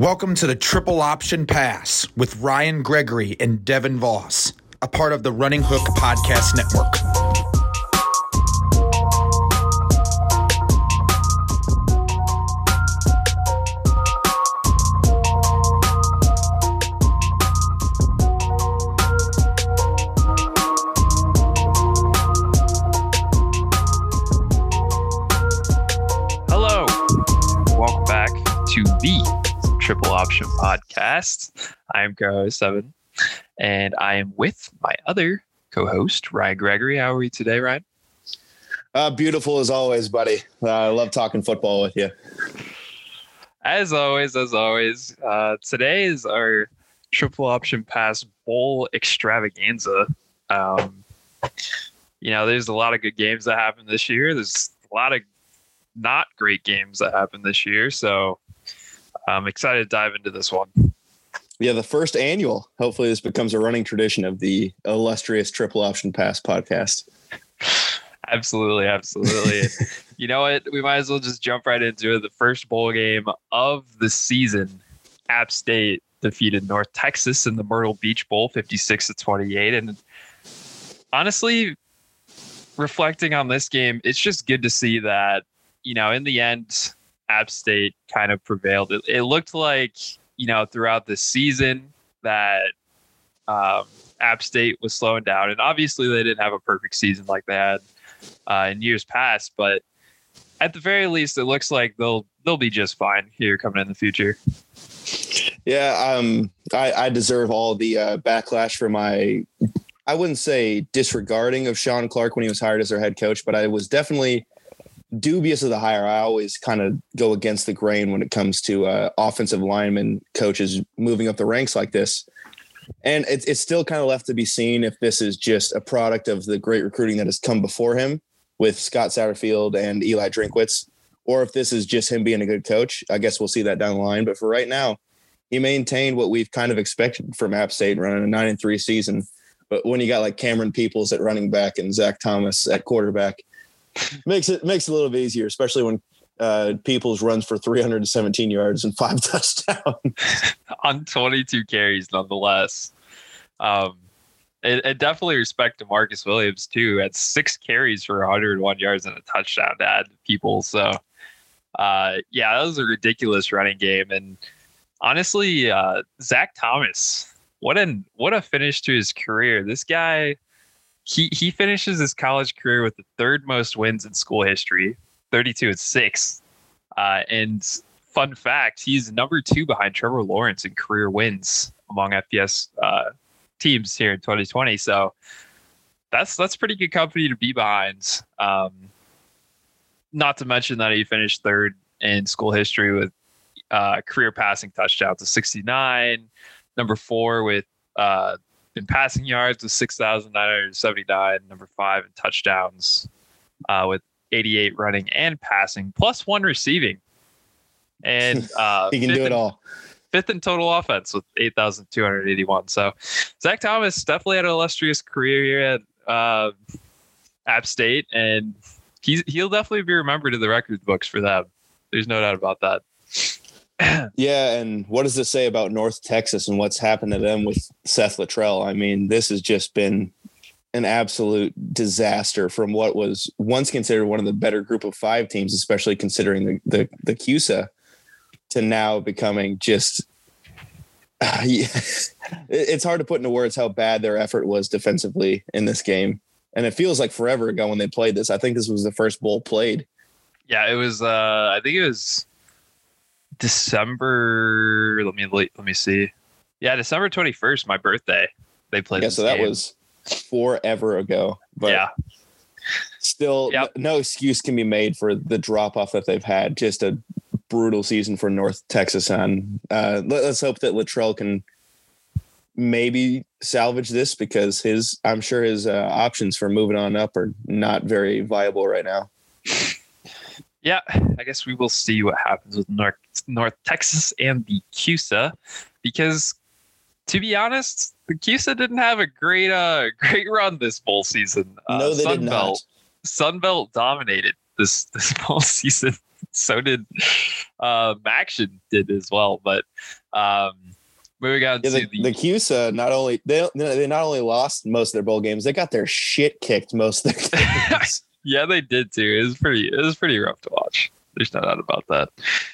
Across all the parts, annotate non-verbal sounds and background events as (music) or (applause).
Welcome to the Triple Option Pass with Ryan Gregory and Devin Voss, a part of the Running Hook Podcast Network. Triple Podcast. I am co host Devin, and I am with my other co host, Ryan Gregory. How are we today, Ryan? Uh, beautiful as always, buddy. Uh, I love talking football with you. As always, as always, uh, today is our Triple Option Pass Bowl extravaganza. Um, you know, there's a lot of good games that happened this year. There's a lot of not great games that happened this year. So I'm excited to dive into this one. Yeah, the first annual. Hopefully, this becomes a running tradition of the illustrious Triple Option Pass podcast. Absolutely, absolutely. (laughs) you know what? We might as well just jump right into it. The first bowl game of the season. App State defeated North Texas in the Myrtle Beach Bowl 56 to 28 and honestly reflecting on this game, it's just good to see that, you know, in the end App State kind of prevailed. It, it looked like, you know, throughout the season that um, App State was slowing down and obviously they didn't have a perfect season like they had uh, in years past, but at the very least, it looks like they'll they'll be just fine here coming in the future. Yeah, um, I, I deserve all the uh, backlash for my, I wouldn't say disregarding of Shawn Clark when he was hired as their head coach, but I was definitely dubious of the hire. I always kind of go against the grain when it comes to uh, offensive linemen coaches moving up the ranks like this. And it's, it's still kind of left to be seen if this is just a product of the great recruiting that has come before him with Scott Satterfield and Eli Drinkwitz, or if this is just him being a good coach. I guess we'll see that down the line. But for right now, he maintained what we've kind of expected from App State running a nine and three season. But when you got like Camerun Peoples at running back and Zach Thomas at quarterback, makes it makes it a little bit easier, especially when uh, Peoples runs for 317 yards and five (laughs) touchdowns on 22 carries, nonetheless. Um, and definitely respect to Marcus Williams too. At six carries for 101 yards and a touchdown to add people. So, uh, yeah, that was a ridiculous running game. And honestly, uh, Zach Thomas, what an what a finish to his career. This guy, he he finishes his college career with the third most wins in school history, 32 and six. Uh, and fun fact, he's number two behind Trevor Lawrence in career wins among FBS uh, teams here in 2020. So that's that's pretty good company to be behind. Um, not to mention that he finished third in school history with uh, career passing touchdowns to 69, number four with uh, in passing yards with 6,979, number five in touchdowns uh, with 88 running and passing, plus one receiving. And (laughs) uh, he can do it in, all. Fifth in total offense with 8,281. So Zach Thomas definitely had an illustrious career here at uh, App State, and he's he'll definitely be remembered in the record books for that. There's no doubt about that. (clears throat) yeah, and what does this say about North Texas and what's happened to them with Seth Littrell? I mean, this has just been an absolute disaster from what was once considered one of the better group of five teams, especially considering the the, the CUSA, to now becoming just. (sighs) Uh, yeah, it's hard to put into words how bad their effort was defensively in this game, and it feels like forever ago when they played this. I think this was the first bowl played. Yeah, it was. uh I think it was December. Let me let me see. Yeah, December twenty first, my birthday. They played. Yeah, so that game. was forever ago. But yeah. Still, Yep. no excuse can be made for the drop off that they've had. Just a brutal season for North Texas. On uh, let, us hope that Littrell can maybe salvage this because his, I'm sure his uh, options for moving on up are not very viable right now. Yeah, I guess we will see what happens with North North Texas and the CUSA, because to be honest, the CUSA didn't have a great uh (laughs) great run this bowl season. Uh, no, they did not. Sunbelt Sunbelt dominated this (laughs) this bowl season. so did uh, MACtion did as well. But um, moving on Yeah, to the, the, the CUSA not only they they not only lost most of their bowl games, they got their shit kicked most of their (laughs) games. Yeah, they did too. It was pretty. It was pretty rough to watch. There's no doubt about that.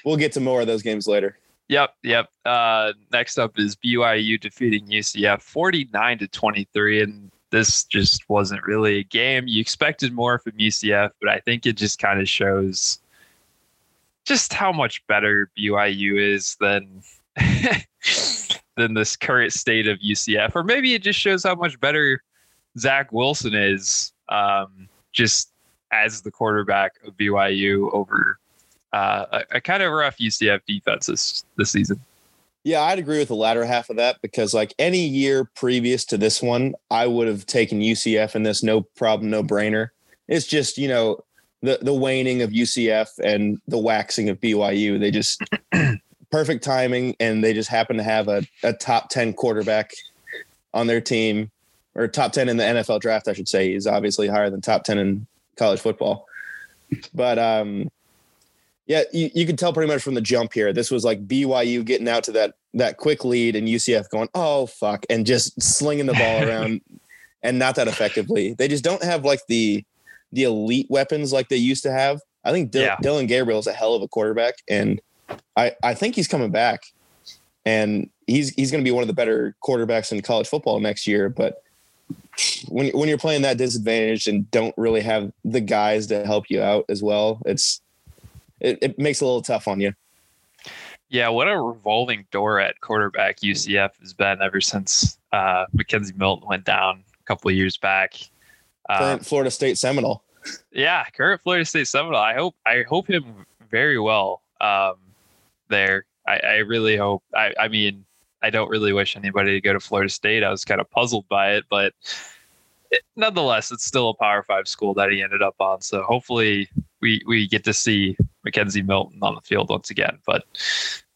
we'll get to more of those games later. Yep, yep. Uh, next up is BYU defeating UCF 49 to 23, and this just wasn't really a game. You expected more from UCF, but I think it just kind of shows just how much better BYU is than (laughs) than this current state of UCF, or maybe it just shows how much better Zach Wilson is, um, just as the quarterback of BYU over uh, a, a kind of rough UCF defense this this season. Yeah, I'd agree with the latter half of that because, like any year previous to this one, I would have taken UCF in this no problem, no brainer. It's just you know the the waning of UCF and the waxing of BYU. They just (clears throat) perfect timing, and they just happen to have a, a top ten quarterback on their team, or top ten in the NFL draft, I should say. He's obviously higher than top ten in college football, but um, yeah, you, you could tell pretty much from the jump here. This was like BYU getting out to that that quick lead and UCF going, "Oh fuck," and just slinging the ball around (laughs) and not that effectively. They just don't have like the the elite weapons like they used to have. I think Dil- Yeah. Dillon Gabriel is a hell of a quarterback, and I I think he's coming back, and he's he's going to be one of the better quarterbacks in college football next year. But when when you're playing that disadvantage and don't really have the guys to help you out as well, it's it, it makes it a little tough on you. Yeah, what a revolving door at quarterback UCF has been ever since uh, McKenzie Milton went down a couple of years back. Uh, Current Florida State Seminole. yeah, current Florida State Seminole. I hope I hope him very well um, there. I, I really hope. I, I mean, I don't really wish anybody to go to Florida State. I was kind of puzzled by it, but it, nonetheless, it's still a Power Five school that he ended up on. So hopefully, we we get to see McKenzie Milton on the field once again. But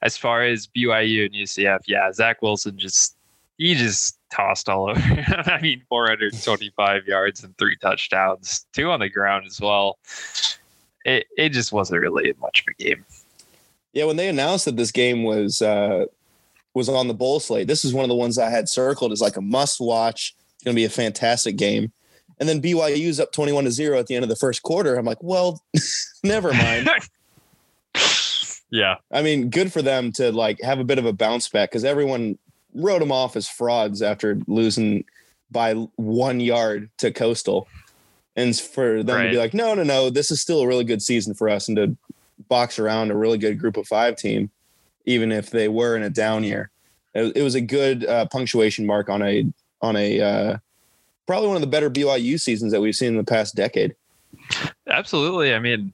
as far as BYU and UCF, yeah, Zach Wilson just he just tossed all over. (laughs) I mean, 425 yards and three touchdowns, two on the ground as well. It it just wasn't really much of a game. Yeah, when they announced that this game was uh, was on the bowl slate, this is one of the ones I had circled as like a must watch. It's going to be a fantastic game. And then BYU's up 21 to 0 at the end of the first quarter. I'm like, well, (laughs) never mind. (laughs) yeah, I mean, good for them to like have a bit of a bounce back because everyone wrote them off as frauds after losing by one yard to Coastal. And for them to be like, no, no, no, this is still a really good season for us and to box around a really good group of five team, even if they were in a down year. It, it was a good uh, punctuation mark on a on a uh, probably one of the better BYU seasons that we've seen in the past decade. absolutely. I mean,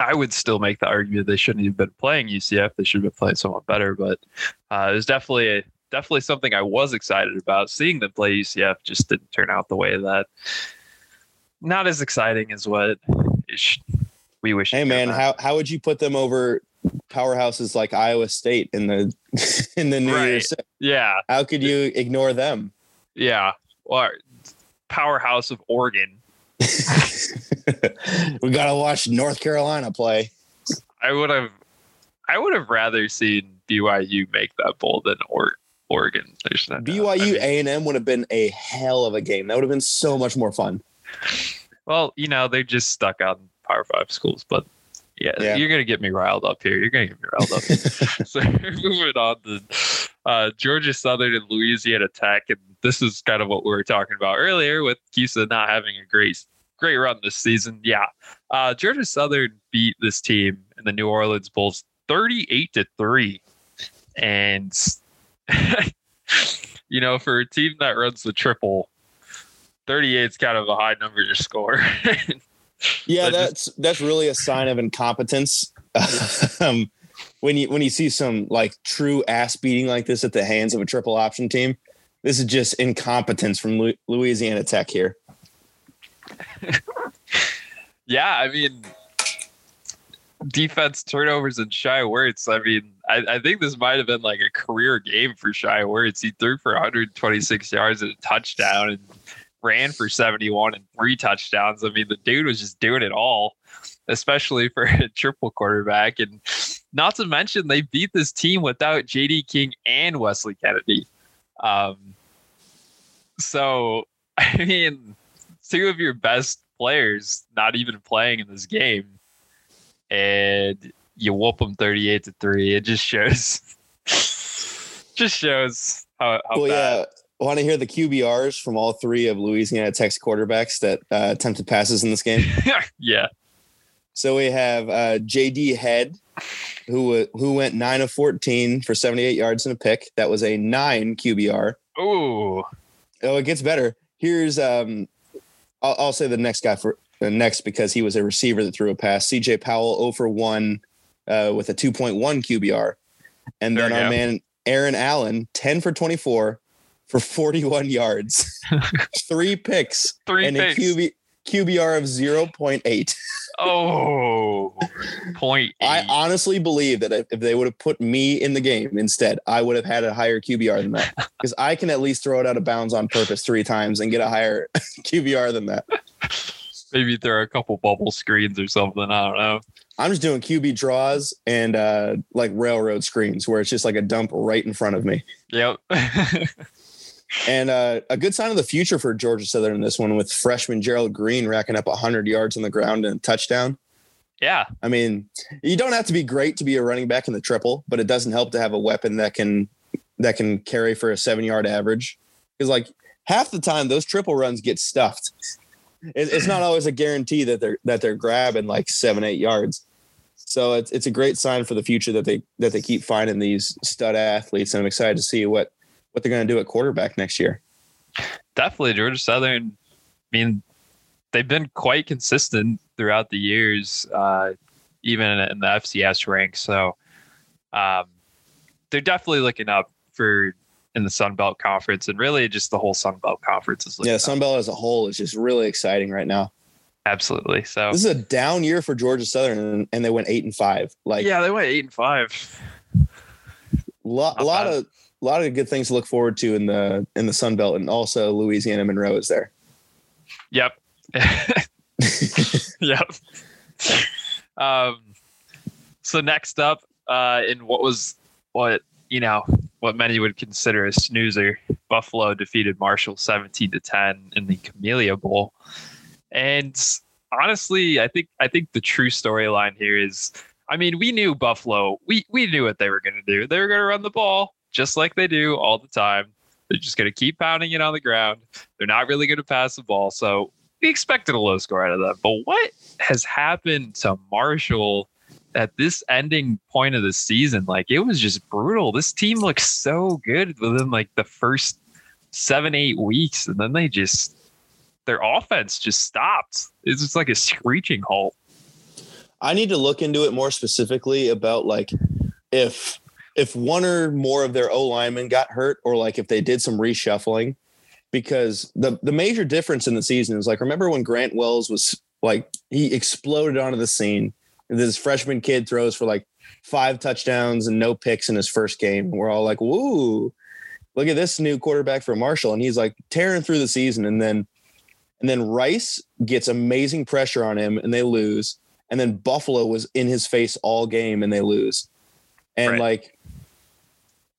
I would still make the argument they shouldn't have been playing UCF. They should have been playing someone better. But uh, it was definitely a, definitely something I was excited about. Seeing them play UCF just didn't turn out the way that. Not as exciting as what sh- we wish. Hey man, how how would you put them over powerhouses like Iowa State in the (laughs) in the New Right. Year's? Yeah, How could you ignore them? yeah. Well, powerhouse of Oregon. (laughs) we gotta watch North Carolina play. I would have, I would have rather seen BYU make that bowl than or, Oregon. There's no. BYU A and M would have been a hell of a game. That would have been so much more fun. well, you know, they're just stuck on Power Five schools, but. Yeah, Yeah. you're gonna get me riled up here. You're gonna get me riled up. (laughs) (laughs) so moving on to uh, Georgia Southern and Louisiana Tech, and this is kind of what we were talking about earlier with CUSA not having a great great run this season. Yeah, uh, Georgia Southern beat this team in the New Orleans Bulls 38 to three, and (laughs) you know for a team that runs the triple, 38 is kind of a high number to score. Yeah, I just- that's that's really a sign of incompetence. (laughs) um, when you when you see some like true ass beating like this at the hands of a triple option team, this is just incompetence from Louisiana Tech here. (laughs) Yeah, I mean, defense turnovers and Shai Werts. I mean, I, I think this might have been like a career game for Shai Werts. He threw for 126 yards and a touchdown and ran for 71 and three touchdowns. I mean, the dude was just doing it all. especially for (laughs) a triple quarterback. And not to mention, they beat this team without JD King and Wesley Kennedy. Um, so, (laughs) I mean, two of your best players not even playing in this game, and you whoop them 38 to 3. It just shows. (laughs) just shows how, how well, bad. yeah. Want to hear the QBRs from all three of Louisiana Tech's quarterbacks that uh, attempted passes in this game? (laughs) yeah. So we have uh, JD Head, who who went nine of fourteen for seventy eight yards and a pick. That was a nine QBR. Ooh. Oh, it gets better. Here's um, I'll, I'll say the next guy for uh, next because he was a receiver that threw a pass. CJ Powell 0 for one uh, with a two point one QBR, and There then our go. man Aaron Allen ten for twenty four for forty one yards, (laughs) three picks, Three and picks. a QB, QBR of zero point eight. Oh, point. I honestly believe that if they would have put me in the game instead, I would have had a higher QBR than that (laughs) because I can at least throw it out of bounds on purpose three times and get a higher (laughs) QBR than that. Maybe throw a couple bubble screens or something. I don't know. I'm just doing QB draws and uh, like railroad screens where it's just like a dump right in front of me. Yep. And uh, a good sign of the future for Georgia Southern in this one with freshman Gerald Green racking up 100 yards on the ground and a touchdown. yeah. I mean, you don't have to be great to be a running back in the triple, but it doesn't help to have a weapon that can that can carry for a seven yard average. Because like half the time, those triple runs get stuffed. It, it's not always a guarantee that they're that they're grabbing like seven eight yards. So it's it's a great sign for the future that they that they keep finding these stud athletes, and I'm excited to see what what they're going to do at quarterback next year. Definitely Georgia Southern. I mean, they've been quite consistent throughout the years, uh, even in, the FCS ranks. So um, they're definitely looking up for in the Sun Belt Conference, and really just the whole Sun Belt Conference is Yeah, Sun Belt as a whole is just really exciting right now. absolutely. So This is a down year for Georgia Southern, and, and they went eight and five. Like yeah, they went eight and five. lot, Not lot bad. of lot of good things to look forward to in the in the Sun Belt, and also Louisiana Monroe is there. Yep. (laughs) yep. Um, so next up, uh, in what was what you know what many would consider a snoozer, Buffalo defeated Marshall seventeen to ten in the Camellia Bowl, and honestly, I think I think the true storyline here is, I mean, we knew Buffalo, we we knew what they were going to do. They were going to run the ball just like they do all the time. They're just going to keep pounding it on the ground. They're not really going to pass the ball. So we expected a low score out of them. But what has happened to Marshall at this ending point of the season? Like it was just brutal. This team looks so good within like the first seven, eight weeks. And then they just, their offense just stopped. It's just like a screeching halt. I need to look into it more specifically about like if if one or more of their O linemen got hurt, or like if they did some reshuffling. Because the the major difference in the season is like remember when Grant Wells was like he exploded onto the scene. And this freshman kid throws for like five touchdowns and no picks in his first game. We're all like, woo, look at this new quarterback for Marshall. And he's like tearing through the season. And then and then Rice gets amazing pressure on him and they lose. And then Buffalo was in his face all game and they lose. And Right. like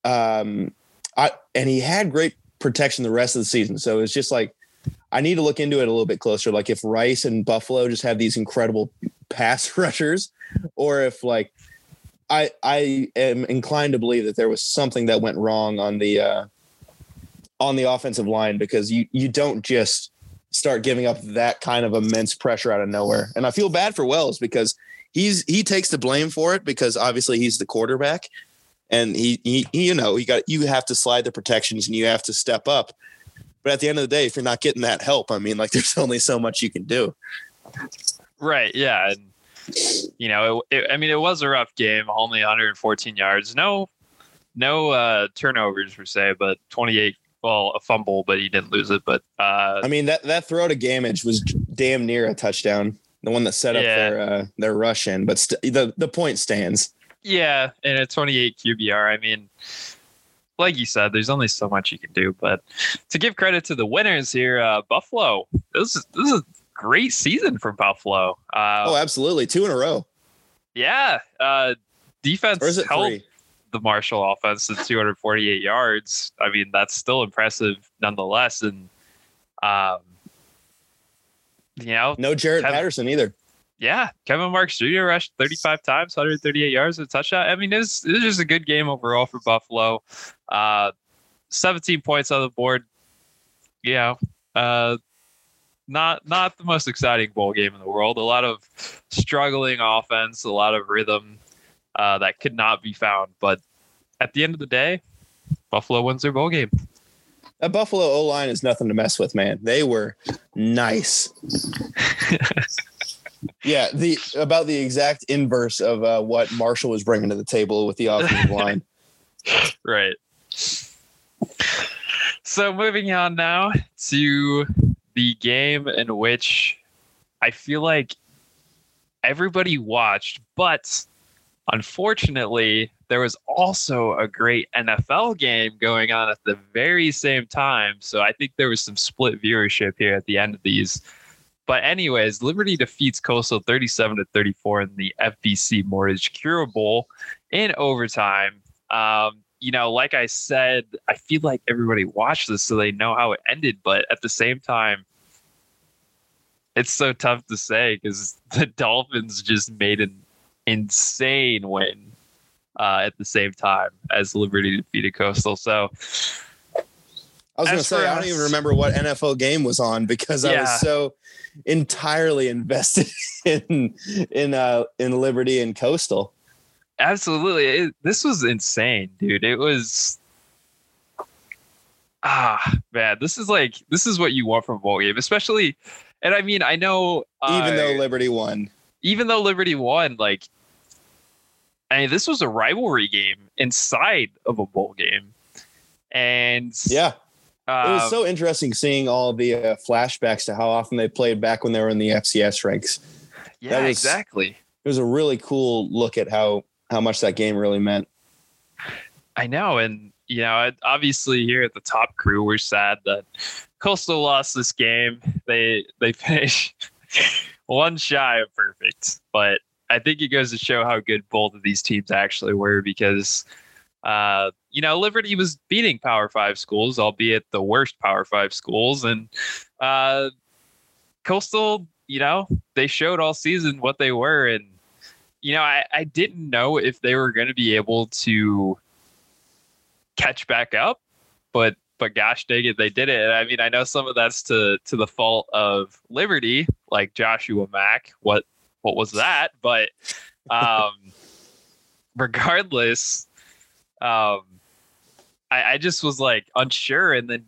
um I and he had great protection the rest of the season. So it's just like I need to look into it a little bit closer. Like if Rice and Buffalo just have these incredible pass (laughs) rushers, or if like I I am inclined to believe that there was something that went wrong on the uh on the offensive line because you you don't just start giving up that kind of immense pressure out of nowhere. And I feel bad for Wells because he's he takes the blame for it because obviously he's the quarterback and he, he you know you got you have to slide the protections and you have to step up. But at the end of the day, if you're not getting that help, I mean, like (laughs) there's only so much you can do. Right. Yeah. And, you know, it, it, I mean, it was a rough game, only 114 yards. No, no uh, turnovers per se, but 28. Well, a fumble, but he didn't lose it. But uh, I mean that that throw to Gamage was damn near a touchdown. The one that set up Yeah. their uh, their rush in, but st- the the point stands. Yeah, and a 28 QBR. I mean, like you said, there's only so much you can do. But to give credit to the winners here, uh, Buffalo. This is this is a great season for Buffalo. Uh, oh, absolutely, two in a row. Yeah, uh, defense Or is it held three? the Marshall offense to 248 yards. I mean, that's still impressive nonetheless. And um, you know, No Jaret Patterson either. Yeah, Kevin Marks Jr. rushed 35 times, 138 yards, a touchdown. I mean, it was, it was just a good game overall for Buffalo. Uh, 17 points on the board. Yeah, uh, not not the most exciting bowl game in the world. A lot of struggling offense, a lot of rhythm uh, that could not be found. But at the end of the day, Buffalo wins their bowl game. That Buffalo O line is nothing to mess with, man. They were nice. (laughs) yeah, the about the exact inverse of uh, what Marshall was bringing to the table with the offensive (laughs) line. Right. So moving on now to the game in which I feel like everybody watched, but unfortunately, there was also a great NFL game going on at the very same time. So I think there was some split viewership here at the end of these. But anyways, Liberty defeats Coastal 37 to 34 in the FBC Mortgage Cure Bowl in overtime. Um, you know, like I said, I feel like everybody watched this so they know how it ended, but at the same time, it's so tough to say because (laughs) the Dolphins just made an insane win uh, at the same time as Liberty defeated Coastal. So I was going to say, I don't even remember what NFL game was on because I was so entirely invested (laughs) in in uh, in Liberty and Coastal. absolutely, it, this was insane, dude. It was. Ah man, this is like this is what you want from a bowl game, especially, and I mean I know Even uh, though Liberty won, even though Liberty won, like, I mean, this was a rivalry game inside of a bowl game, and yeah, it was um, so interesting seeing all the uh, flashbacks to how often they played back when they were in the FCS ranks. yeah, was- exactly. It was a really cool look at how how much that game really meant. I know, and you know, obviously here at the top crew, we're sad that Coastal lost this game. They they (laughs) finished one shy of perfect, but I think it goes to show how good both of these teams actually were because. Uh, you know, Liberty was beating Power Five schools, albeit the worst Power Five schools, and uh, Coastal, you know, they showed all season what they were, and you know, I, I didn't know if they were going to be able to catch back up, but but gosh dang it, they did it. I mean, I know some of that's to to the fault of Liberty, like Joshua Mack. What what was that? But um, regardless, um, I, I just was like unsure, and then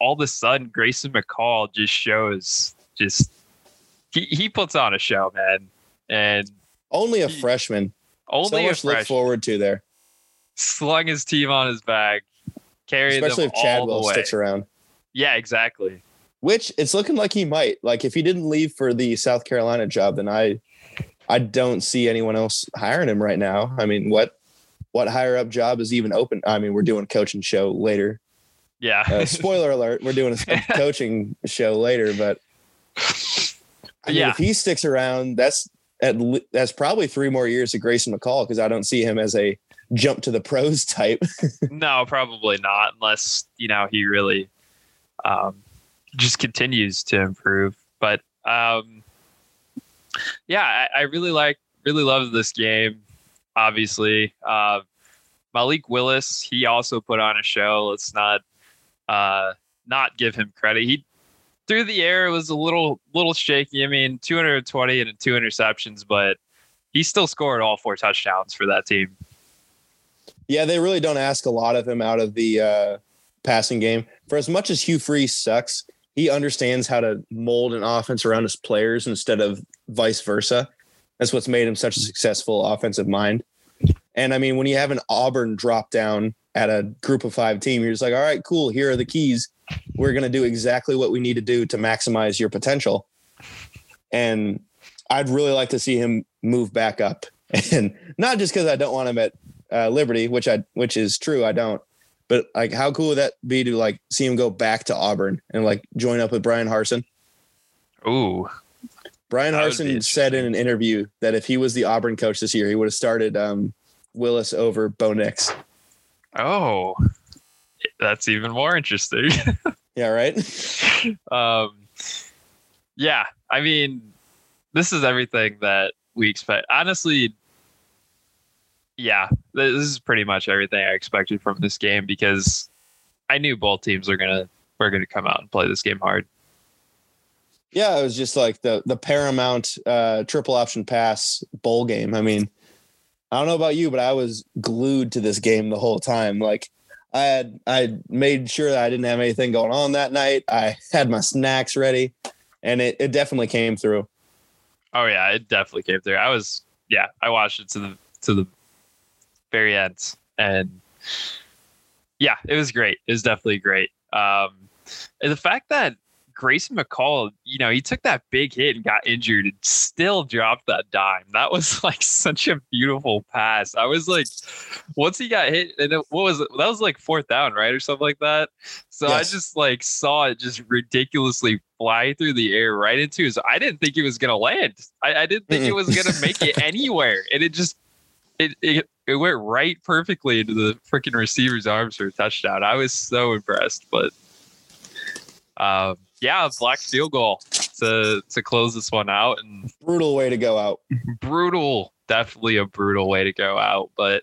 all of a sudden, Grayson McCall just shows just he he puts on a show, man, and Only a freshman. only so a much to look freshman forward to there, slung his team on his back, carried especially if Chadwell sticks around. Yeah, exactly. Which it's looking like he might. Like if he didn't leave for the South Carolina job, then I I don't see anyone else hiring him right now. I mean, what what higher up job is even open? I mean, we're doing a coaching show later. Yeah. Uh, spoiler alert, we're doing a (laughs) (laughs) coaching show later, but I mean, Yeah. if he sticks around, that's at le- that's probably three more years of Grayson McCall because I don't see him as a jump to the pros (laughs) type. no, probably not, unless you know he really um, just continues to improve. But um, yeah, I, I really like, really love this game. Obviously, uh, Malik Willis, he also put on a show. Let's not uh, not give him credit. He through the air it was a little little shaky. I mean, 220 and two interceptions, but he still scored all four touchdowns for that team. Yeah, they really don't ask a lot of him out of the uh, passing game. For as much as Hugh Freeze sucks, he understands how to mold an offense around his players instead of vice versa. That's what's made him such a successful offensive mind. And I mean, when you have an Auburn drop down at a group of five team, you're just like, all right, cool. Here are the keys. We're going to do exactly what we need to do to maximize your potential. And I'd really like to see him move back up. (laughs) And not just because I don't want him at uh, Liberty, which I which is true, I don't. But like, how cool would that be to like see him go back to Auburn and like join up with Bryan Harsin? Ooh, Bryan Harsin said in an interview that if he was the Auburn coach this year, he would have started um, Willis over Bo Nix. Oh, that's even more interesting. (laughs) Yeah, right. um, yeah, I mean, this is everything that we expect. Honestly, yeah, this is pretty much everything I expected from this game because I knew both teams are gonna were gonna come out and play this game hard. Yeah, it was just like the the paramount uh, triple option pass bowl game. I mean, I don't know about you, but I was glued to this game the whole time. Like I had I made sure that I didn't have anything going on that night. I (laughs) had my snacks ready, and it, it definitely came through. Oh yeah, it definitely came through. I was yeah, I watched it to the to the very end, and yeah, it was great. It was definitely great. Um, and the fact that Grayson McCall, you know, he took that big hit and got injured and still dropped that dime. That was (laughs) like such a beautiful pass. I was like, once he got hit, and it, what was it? That was like fourth down, right, or something like that. So I just like saw it just ridiculously fly through the air right into his. I didn't think it was gonna land. I, I didn't think it was gonna make it anywhere, and it just it, it it went right perfectly into the freaking receiver's arms for a touchdown. I was so impressed, but um, yeah, black field goal to to close this one out, and Brutal way to go out. brutal, definitely a brutal way to go out, but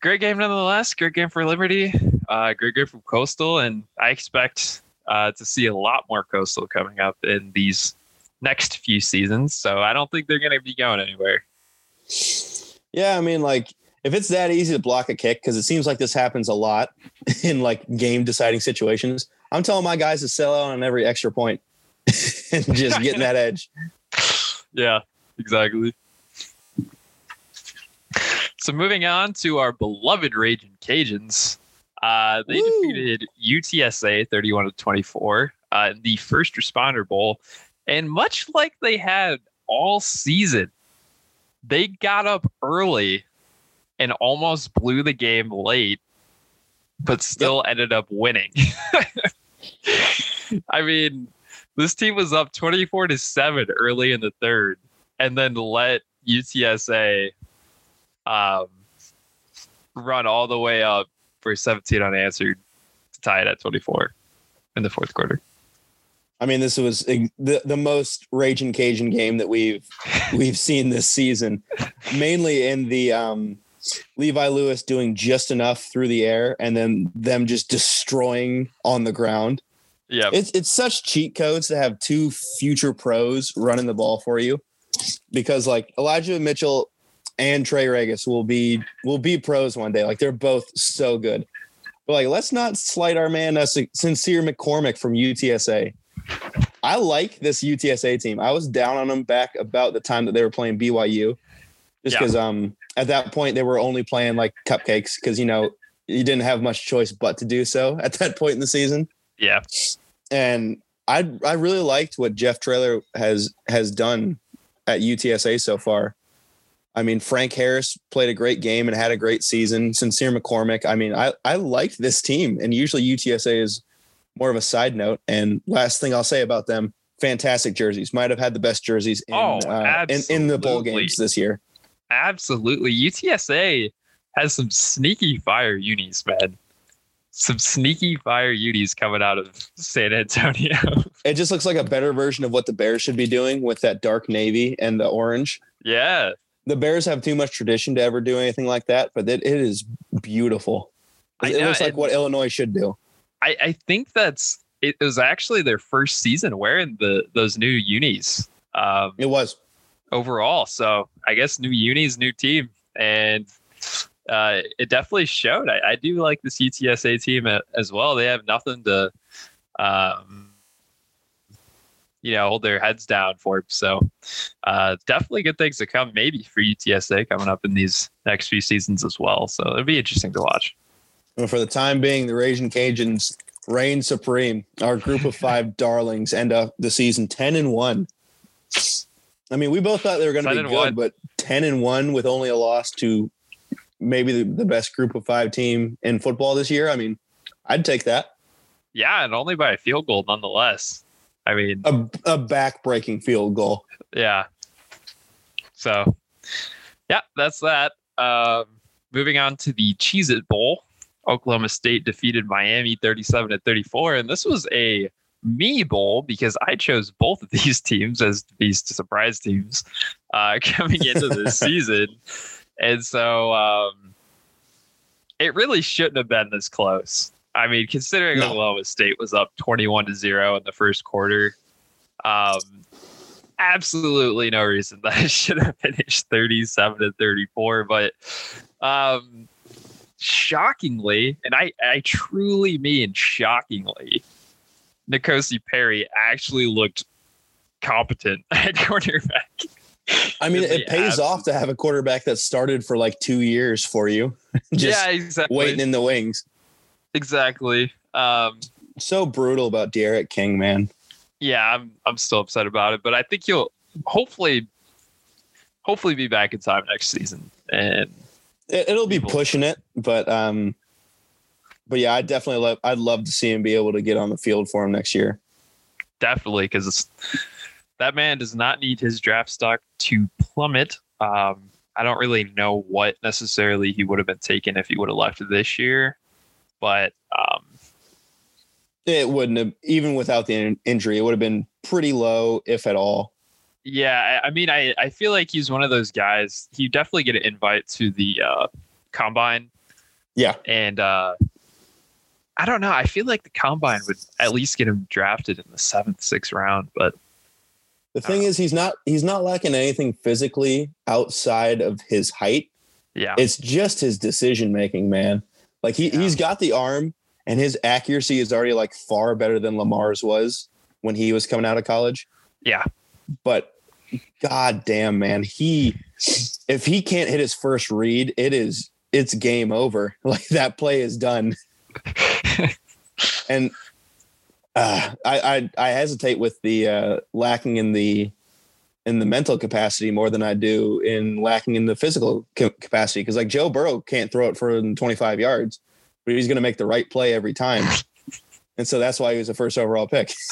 great game nonetheless. Great game for Liberty. Uh, great game from Coastal, and I expect uh, to see a lot more Coastal coming up in these next few seasons. So I don't think they're going to be going anywhere. Yeah, I mean, like if it's that easy to block a kick, because it seems like this happens a lot (laughs) in like game deciding situations. I'm telling my guys to sell out on every extra point (laughs) and just getting that edge. (laughs) yeah, exactly. So moving on to our beloved Raging Cajuns, uh, they Woo. defeated UTSA 31 to 24 uh, in the first responder bowl, and much like they had all season, they got up early and almost blew the game late, but still ended up winning. (laughs) (laughs) I mean, this team was up 24 to 7 early in the third and then let UTSA um, run all the way up for 17 unanswered to tie it at 24 in the fourth quarter. I mean, this was the the most raging Cajun game that we've we've seen this season, mainly in the um, Levi Lewis doing just enough through the air and then them just destroying on the ground. Yeah. It's it's such cheat codes to have two future pros running the ball for you, because like Elijah Mitchell and Trey Ragas will be will be pros one day. Like they're both so good. But like, let's not slight our man, uh, Sin- Sincere McCormick from UTSA. I like this UTSA team. I was down on them back about the time that they were playing BYU, just Yeah. because um at that point they were only playing like cupcakes because you know you didn't have much choice but to do so (laughs) at that point in the season Yeah. and I I really liked what Jeff Traylor has has done at UTSA so far. I mean, Frank Harris played a great game and had a great season. Sincere McCormick. I mean, I I liked this team, and usually UTSA is more of a side note. And last thing I'll say about them: fantastic jerseys. Might have had the best jerseys in Oh, uh, in, in the bowl games this year. Absolutely. UTSA has some sneaky fire unis, man. Some sneaky fire unis coming out of San Antonio. (laughs) It just looks like a better version of what the Bears should be doing with that dark navy and the orange. yeah. the Bears have too much tradition to ever do anything like that, but it, it is beautiful. It know, looks like what Illinois should do. I, I think that's it was actually their first season wearing the those new unis um, It was. Overall. So I guess new unis, new team, and uh, it definitely showed. I, I do like this UTSA team as well. They have nothing to, um, you know, hold their heads down for. So uh, definitely good things to come. Maybe for UTSA coming up in these next few seasons as well. So it'll be interesting to watch. And for the time being, the Raging Cajuns reign supreme. Our group of five (laughs) darlings end up the season 10 and 1. I mean, we both thought they were going to be good, one. but 10 and 1 with only a loss to maybe the, the best group of five team in football this year. I mean, I'd take that. Yeah, and only by a field goal nonetheless. I mean, A, a back-breaking field goal. yeah. So, yeah, that's that. Um, moving on to the Cheez It Bowl. Oklahoma State defeated Miami 37 to 34. And this was a me bowl because I chose both of these (laughs) teams as these surprise teams uh, (laughs) coming into this (laughs) season. And so um, it really shouldn't have been this close. I mean, considering No. Oklahoma State was up 21 to 0 in the first quarter, um, absolutely no reason that it should have finished 37 to 34. But um, shockingly, and I, I truly mean shockingly, N'Kosi Perry actually looked competent (laughs) at quarterback. I mean, it pays off to have a quarterback that started for like two years for you, (laughs) just yeah, exactly. waiting in the wings. exactly. Um, So brutal about D'Eriq King, man. yeah, I'm I'm still upset about it, but I think he'll hopefully hopefully be back in time next season. And It, it'll be pushing it, but um, but yeah, I definitely love. I'd love to see him be able to get on the field for him next year. definitely because that man does not need his draft stock to plummet. Um, I don't really know what necessarily he would have been taken if he would have left this year, but um, It wouldn't have, even without the in- injury, it would have been pretty low, if at all. yeah, I, I mean, I, I feel like he's one of those guys. He definitely get an invite to the uh, combine. Yeah. and uh, I don't know. I feel like the combine would at least get him drafted in the seventh, sixth round, but The thing is, he's not he's not lacking anything physically outside of his height. yeah, It's just his decision making, man. Like he Yeah. he's got the arm, and his accuracy is already like far better than Lamar's was when he was coming out of college. yeah. But god damn, man, he if he can't hit his first read, it is it's game over. (laughs) Like that play is done. (laughs) and uh, I, I I hesitate with the uh, lacking in the in the mental capacity more than I do in lacking in the physical ca- capacity because like Joe Burrow can't throw it for 25 yards, but he's going to make the right play every time, and so that's why he was the first overall pick. (laughs)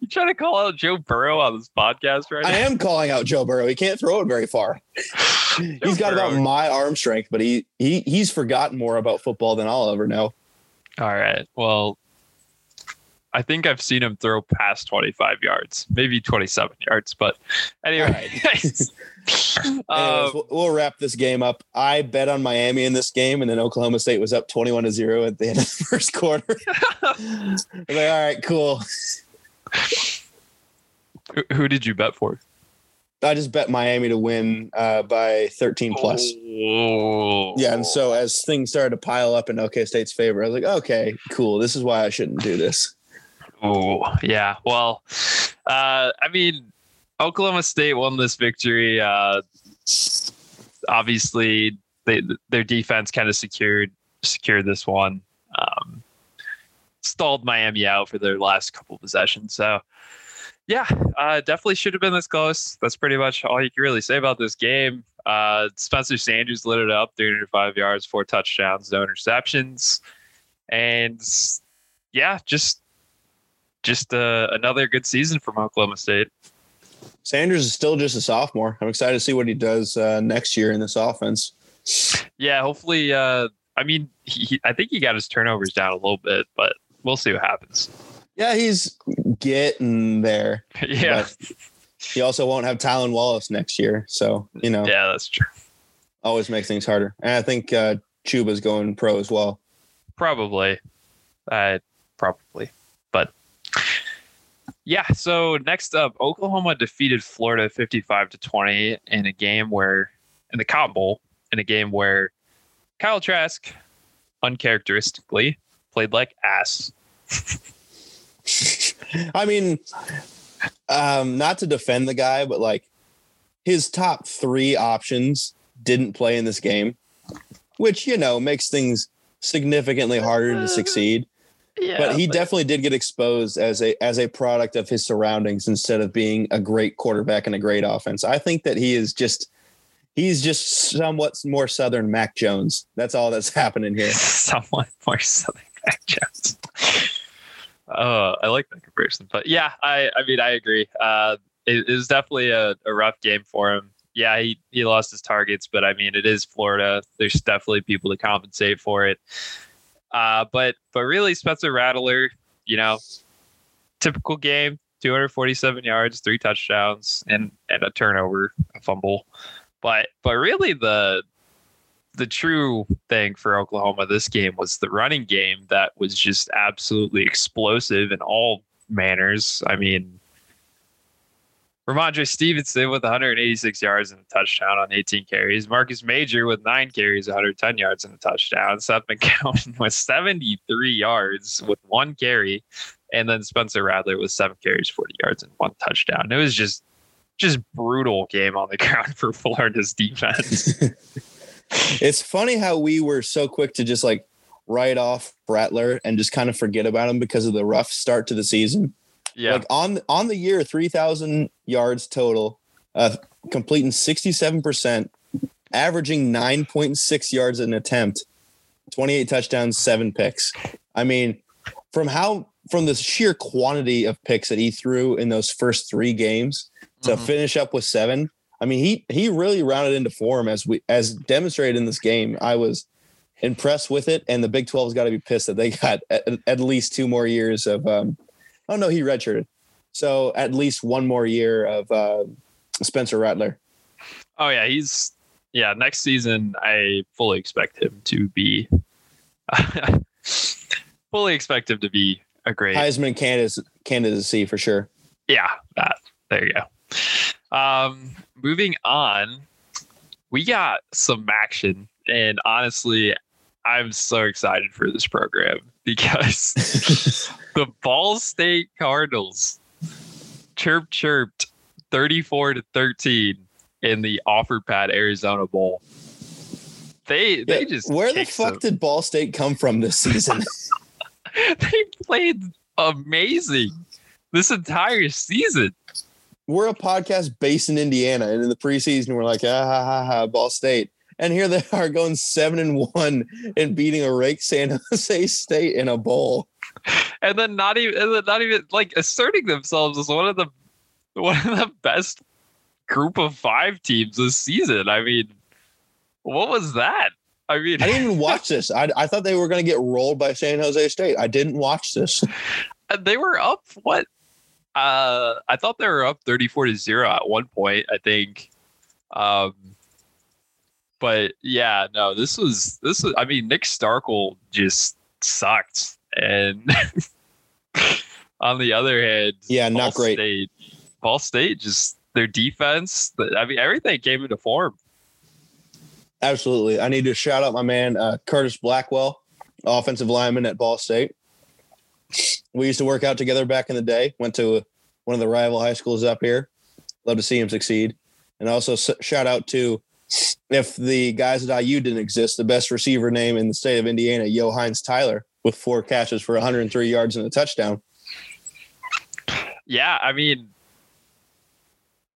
You (laughs) trying to call out Joe Burrow on this podcast right now? I am calling out Joe Burrow. He can't throw it very far. (laughs) he's got about my arm strength, but he he he's forgotten more about football than I'll ever know. All right. Well, I think I've seen him throw past 25 yards, maybe 27 yards. But anyway, (laughs) Anyways, um, we'll, we'll wrap this game up. I bet on Miami in this game, and then Oklahoma State was up 21 to 0 at the end of the first quarter. Like, all right, cool. Who, who did you bet for? I just bet Miami to win uh, by 13 plus. Oh. Yeah, and so as things started to pile up in OK State's favor, I was like, okay, cool. This is why I shouldn't do this. Oh, yeah. Well, uh, I mean, Oklahoma State won this victory. Uh, obviously, they, their defense kind of secured secured this one. Stalled Miami out for their last couple possessions. So, yeah, uh, definitely should have been this close. That's pretty much all you can really say about this game. Uh, Spencer Sanders lit it up, 305 yards, four touchdowns, no interceptions, and yeah, just just uh, another good season from Oklahoma State. Sanders is still just a sophomore. I'm excited to see what he does uh, next year in this offense. Yeah, hopefully. Uh, I mean, he, he- I think he got his turnovers down a little bit, but we'll see what happens. Yeah, he's getting there. (laughs) yeah, he also won't have Tylan Wallace next year. So, you know, yeah, that's true. always makes things harder. And I think uh, Chuba's going pro as well. Probably, uh, probably, but yeah. So next up, Oklahoma defeated Florida fifty-five to twenty in a game where, in the Cotton Bowl, in a game where Kyle Trask, uncharacteristically, played like ass. I mean, um, not to defend the guy, but like his top three options didn't play in this game, which, you know, makes things significantly harder to succeed. Yeah, but he definitely did get exposed as a as a product of his surroundings instead of being a great quarterback and a great offense. I think that he is just he's just somewhat more southern Mac Jones. That's all that's (laughs) happening here. (laughs) somewhat more Southern Mac Jones. Uh, I like that comparison. But yeah, I, I mean, I agree. Uh, it, it was definitely a, a rough game for him. Yeah, he, he lost his targets, but I mean, it is Florida. There's definitely people to compensate for it. Uh, but but really, Spencer Rattler, you know, typical game, 247 yards, three touchdowns, and and a turnover, a fumble. But but really, the the true thing for Oklahoma this game was the running game that was just absolutely explosive in all manners. I mean, Rhamondre Stevenson with 186 yards and a touchdown on 18 carries. Marcus Major with nine carries, 110 yards and a touchdown. Seth McGowan (laughs) with 73 yards with one carry. And then Spencer Rattler with seven carries, 40 yards and one touchdown. It was just just brutal game on the (laughs) ground for Florida's defense. (laughs) it's funny how we were so quick to just like write off Rattler and just kind of forget about him because of the rough start to the season. Yeah. Like on on the year, three thousand yards total, uh, completing sixty seven percent, averaging nine point six yards an attempt, twenty eight touchdowns, seven picks. I mean, from how from the sheer quantity of picks that he threw in those first three games to Mhm. finish up with seven. I mean, he he really rounded into form as we as demonstrated in this game. I was impressed with it, and the Big 12's got to be pissed that they got at, at least two more years of. Um, oh no, he redshirted, so at least one more year of uh, Spencer Rattler. Oh yeah, he's yeah. Next season, I fully expect him to be (laughs) fully expect him to be a great. Heisman candidacy, candidacy for sure. Yeah, that there you go. Um, moving on, we got some action, and honestly, I'm so excited for this program (laughs) because (laughs) the Ball State Cardinals chirp chirped 34 to 13 in the Offerpad Arizona Bowl. They they Yeah, just where the fuck some- did Ball State come from this season? (laughs) they played amazing this entire season. We're a podcast based in Indiana, and in the preseason, we're like, ah, ha, ha, ha, Ball State. And here they (laughs) are going seven and one and beating a rake San (laughs) Jose State in a bowl. and then not even and then not even like asserting themselves as one of the one of the best group of five teams this season. I mean, what was that? I mean, I didn't even (laughs) watch this. I, I thought they were going to get rolled by San Jose State. I didn't watch this. they were up what? Uh, I thought they were up thirty-four to zero at one point. I think. Um, but yeah, no, this was this was. I mean, Nick Starkel just sucked, and (laughs) on the other hand, Yeah, not great. State, Ball State just their defense. I mean, everything came into form. Absolutely. I need to shout out my man, uh, Curtis Blackwell, offensive lineman at Ball State. We used to work out together back in the day, went to one of the rival high schools up here. Love to see him succeed. And also shout out to, if the guys at IU didn't exist, the best receiver name in the state of Indiana, Yo'Heinz Tyler, with four catches for 103 yards and a touchdown. Yeah, I mean,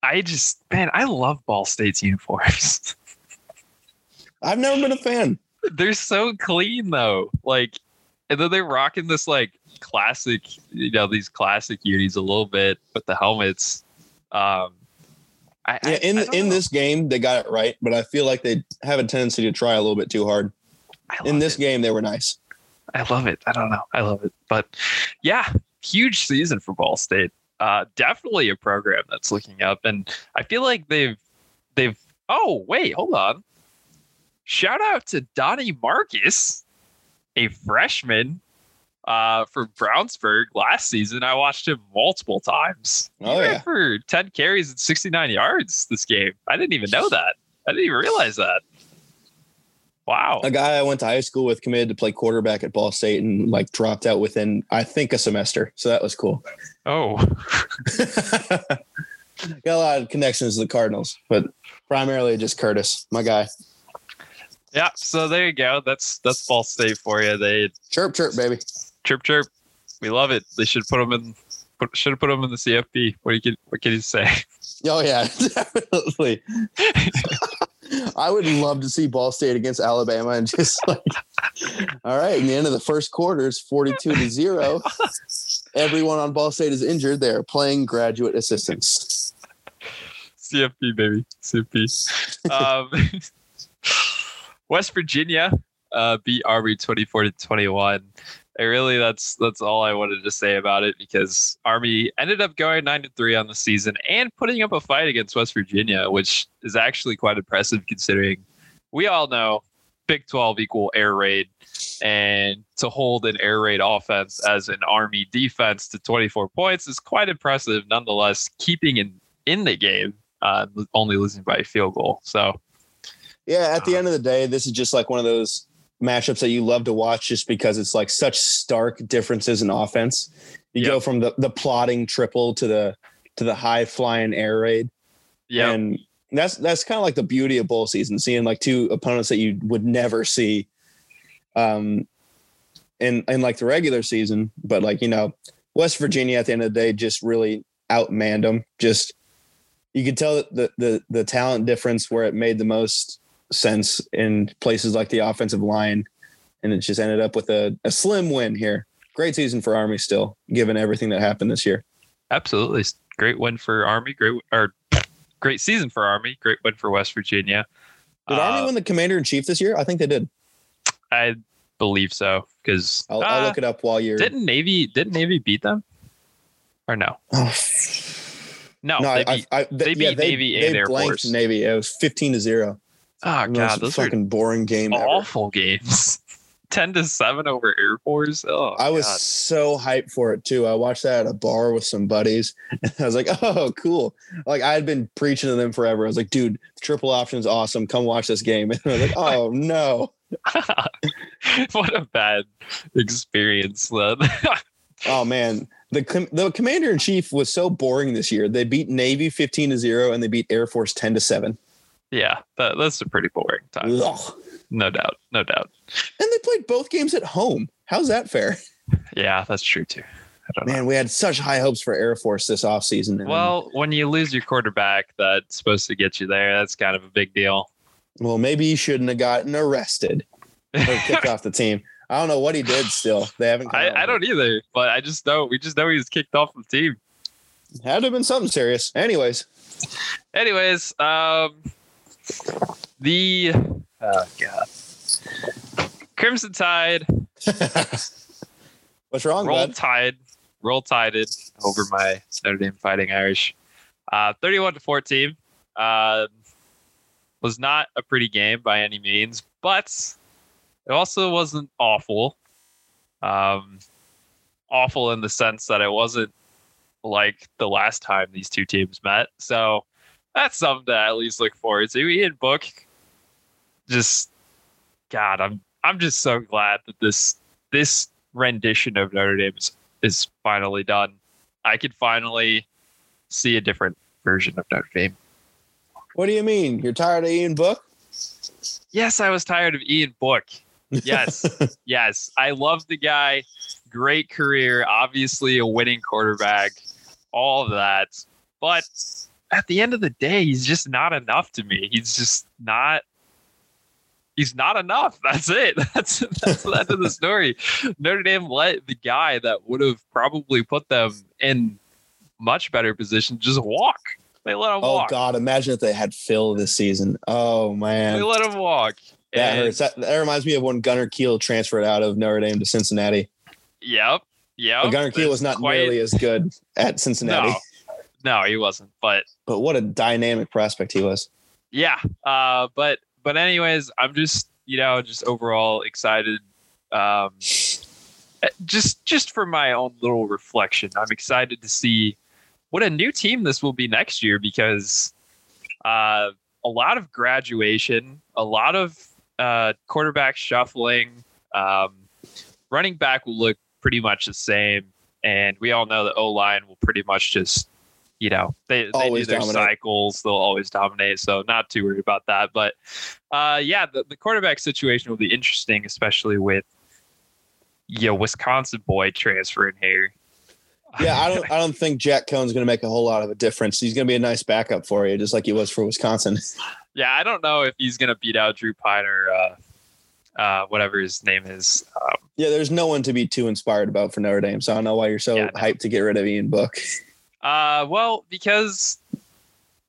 I just man, I love Ball State's uniforms. (laughs) I've never been a fan. they're so clean though. Like, and then they're rocking this like classic, you know, these classic unis a little bit with the helmets. Um, I, Yeah, in I in know. this game they got it right, but I feel like they have a tendency to try a little bit too hard. In this it. game, they were nice. I love it. I don't know. I love it. But yeah, huge season for Ball State. Uh, definitely a program that's looking up, and I feel like they've they've. Oh wait, hold on. Shout out to Donnie Marcus, a freshman uh, for Brownsburg last season. I watched him multiple times. Oh, yeah. for ten carries and sixty nine yards this game. I didn't even know that. I didn't even realize that. Wow. a guy I went to high school with committed to play quarterback at Ball State and like dropped out within I think a semester. So that was cool. (laughs) Oh. Got a lot of connections to the Cardinals, but primarily just Curtis, my guy. Yeah, so there you go. That's that's Ball State for you. They Chirp chirp, baby. Chirp chirp. We love it. They should put them in. Put, should have put them in the CFP. What do you can, What can you say? (laughs) Oh yeah, (laughs) definitely. I would love to see Ball State against Alabama and just (laughs) like, all right, in the end of the first quarter, it's forty-two to zero. everyone on Ball State is injured, they are playing graduate assistants. CFP baby, CFP. um, West Virginia uh, beat Army twenty four to twenty one. I really that's that's all I wanted to say about it because Army ended up going nine to three on the season and putting up a fight against West Virginia, which is actually quite impressive considering we all know Big Twelve equal air raid, and to hold an air raid offense as an Army defense to twenty four points is quite impressive. Nonetheless, keeping in in the game, uh, only losing by a field goal. So Yeah, at the end of the day, this is just like one of those matchups that you love to watch just because it's like such stark differences in offense. You go from the, the plotting triple to the to the high flying air raid. yeah, And that's that's kind of like the beauty of bowl season, seeing like two opponents that you would never see um in in like the regular season. But like, you know, West Virginia at the end of the day just really outmanned them. Just you could tell the the the talent difference where it made the most sense in places like the offensive line. And it just ended up with a, a slim win here. Great season for Army still, given everything that happened this year. absolutely great win for Army. Great or great season for Army. Great win for West Virginia. Did Army Uh, win the commander in chief this year? I think they did. I believe so because I'll, I'll look it up while you're. Didn't Navy didn't Navy beat them? Or no? Oh, (sighs) No, no, they I, beat. I, I, they beat Navy and Air blanked Force. Navy. It was fifteen to zero. Ah, oh The god, most those fucking boring game ever. awful games. (laughs) Ten to seven over Air Force. Oh, I was God. so hyped for it too. I watched that at a bar with some buddies, (laughs) and I was like, (laughs) "Oh, cool!" Like I had been preaching to them forever. I was like, "Dude, triple option is awesome. Come watch this game." And I was like, "Oh no, what a bad experience then. oh man." The com- the commander in chief was so boring this year. They beat Navy fifteen to zero, and they beat Air Force ten to seven. Yeah, that, that's a pretty boring time. Ugh. No doubt. No doubt. And they played both games at home. How's that fair? Yeah, that's true too. I don't know. Man, we had such high hopes for Air Force this offseason. Well, when you lose your quarterback that's supposed to get you there, that's kind of a big deal. well, maybe he shouldn't have gotten arrested or (laughs) kicked off the team. I don't know what he did. Still, they haven't. I, I don't either, but I just know we just know he was kicked off the team. Had to have been something serious. Anyways, Anyways, um, the oh god, Crimson Tide (laughs) what's wrong, roll bud? tide, roll tided over my Notre Dame Fighting Irish, uh, thirty-one to fourteen. Uh, was not a pretty game by any means, but it also wasn't awful. Um, awful in the sense that it wasn't like the last time these two teams met. So that's something to at least look forward to. Ian Book, just God, I'm I'm just so glad that this this rendition of Notre Dame is, is finally done. I could finally see a different version of Notre Dame. What do you mean? You're tired of Ian Book? Yes, I was tired of Ian Book. Yes, (laughs) yes, I love the guy. Great career, obviously a winning quarterback, all of that. But at the end of the day, he's just not enough to me. He's just not. He's not enough. (laughs) That's it. That's that's the end of the story. Notre Dame let the guy that would have probably put them in much better position just walk. They let him Oh walk. Oh God! Imagine if they had Phil this season. Oh man! They let him walk. that And- hurts. That, that reminds me of when Gunner Kiel transferred out of Notre Dame to Cincinnati. Yep. Yep. But Gunner Kiel was not quite- nearly as good at Cincinnati, No, he wasn't. But but what a dynamic prospect he was. yeah. Uh, but but anyways, I'm just you know just overall excited. Um, eh, just just for my own little reflection, I'm excited to see what a new team this will be next year because uh, a lot of graduation, a lot of uh, quarterback shuffling. Um, running back will look pretty much the same, and we all know the O line will pretty much just, you know, they, they do Always their dominate. cycles. They'll always dominate, so not too worried about that. But uh, yeah, the, the quarterback situation will be interesting, especially with you know Wisconsin boy transferring here. Yeah, I (laughs) don't. I don't think Jack Coan's going to make a whole lot of a difference. He's going to be a nice backup for you, just like he was for Wisconsin. (laughs) Yeah, I don't know if he's gonna beat out Drew Pyne or uh, uh, whatever his name is. Um, Yeah, there's no one to be too inspired about for Notre Dame. So I don't know why you're so Yeah, no. hyped to get rid of Ian Book. (laughs) Uh, well, because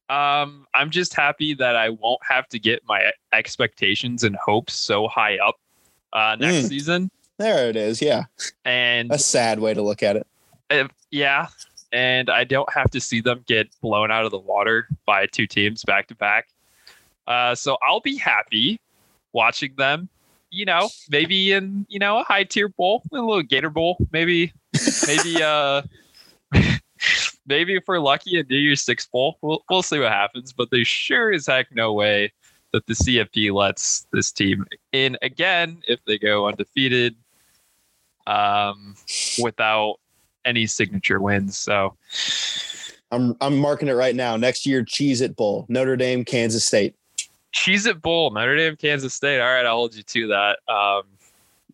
um, I'm just happy that I won't have to get my expectations and hopes so high up uh, next Mm. season. There it is. Yeah, And a sad way to look at it. if, yeah, and I don't have to see them get blown out of the water by two teams back to back. Uh, so I'll be happy watching them. You know, maybe in you know a high tier bowl, a little Gator Bowl, maybe, maybe (laughs) uh, maybe if we're lucky, a New Year's Six bowl. We'll we'll see what happens. But there's sure as heck no way that the CFP lets this team in again if they go undefeated um, without any signature wins. So I'm I'm marking it right now. Next year, Cheese It Bowl, Notre Dame, Kansas State. Cheese It Bowl, Notre Dame, Kansas State. All right, I'll hold you to that. Um,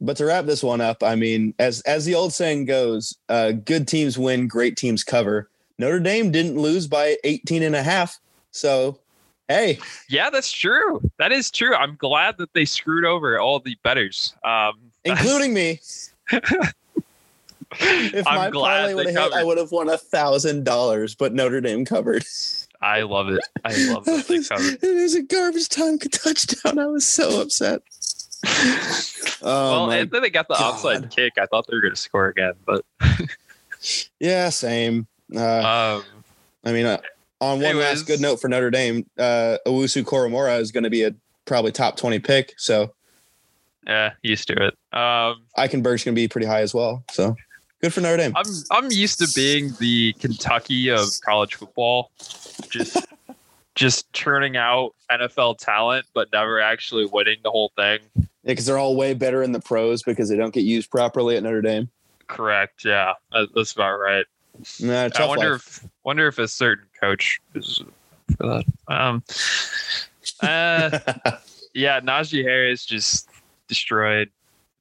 But to wrap this one up, I mean, as as the old saying goes, uh, good teams win, great teams cover. Notre Dame didn't lose by 18 and a half. So, hey, yeah, that's true. That is true. I'm glad that they screwed over all the betters. Um, (laughs) including me. (laughs) If my I'm glad parlay would have hit, I would have won a thousand dollars, but Notre Dame covered. I love it. I love that they (laughs) covered. it was a garbage time touchdown. I was so upset. oh well, and then they got the God. onside kick. I thought they were going to score again, but yeah, same. Uh, um, I mean, uh, on one Anyways. last good note for Notre Dame, uh, Owusu-Koramoah is going to be a probably top twenty pick. So yeah, used to it. Um, Eichenberg's going to be pretty high as well. So good for Notre Dame. I'm I'm used to being the Kentucky of college football, just (laughs) just churning out NFL talent, but never actually winning the whole thing. Yeah, because they're all way better in the pros because they don't get used properly at Notre Dame. Correct. Yeah, that's about right. Nah, I wonder life. if wonder if a certain coach is for that. Um, uh, (laughs) yeah, Najee Harris just destroyed.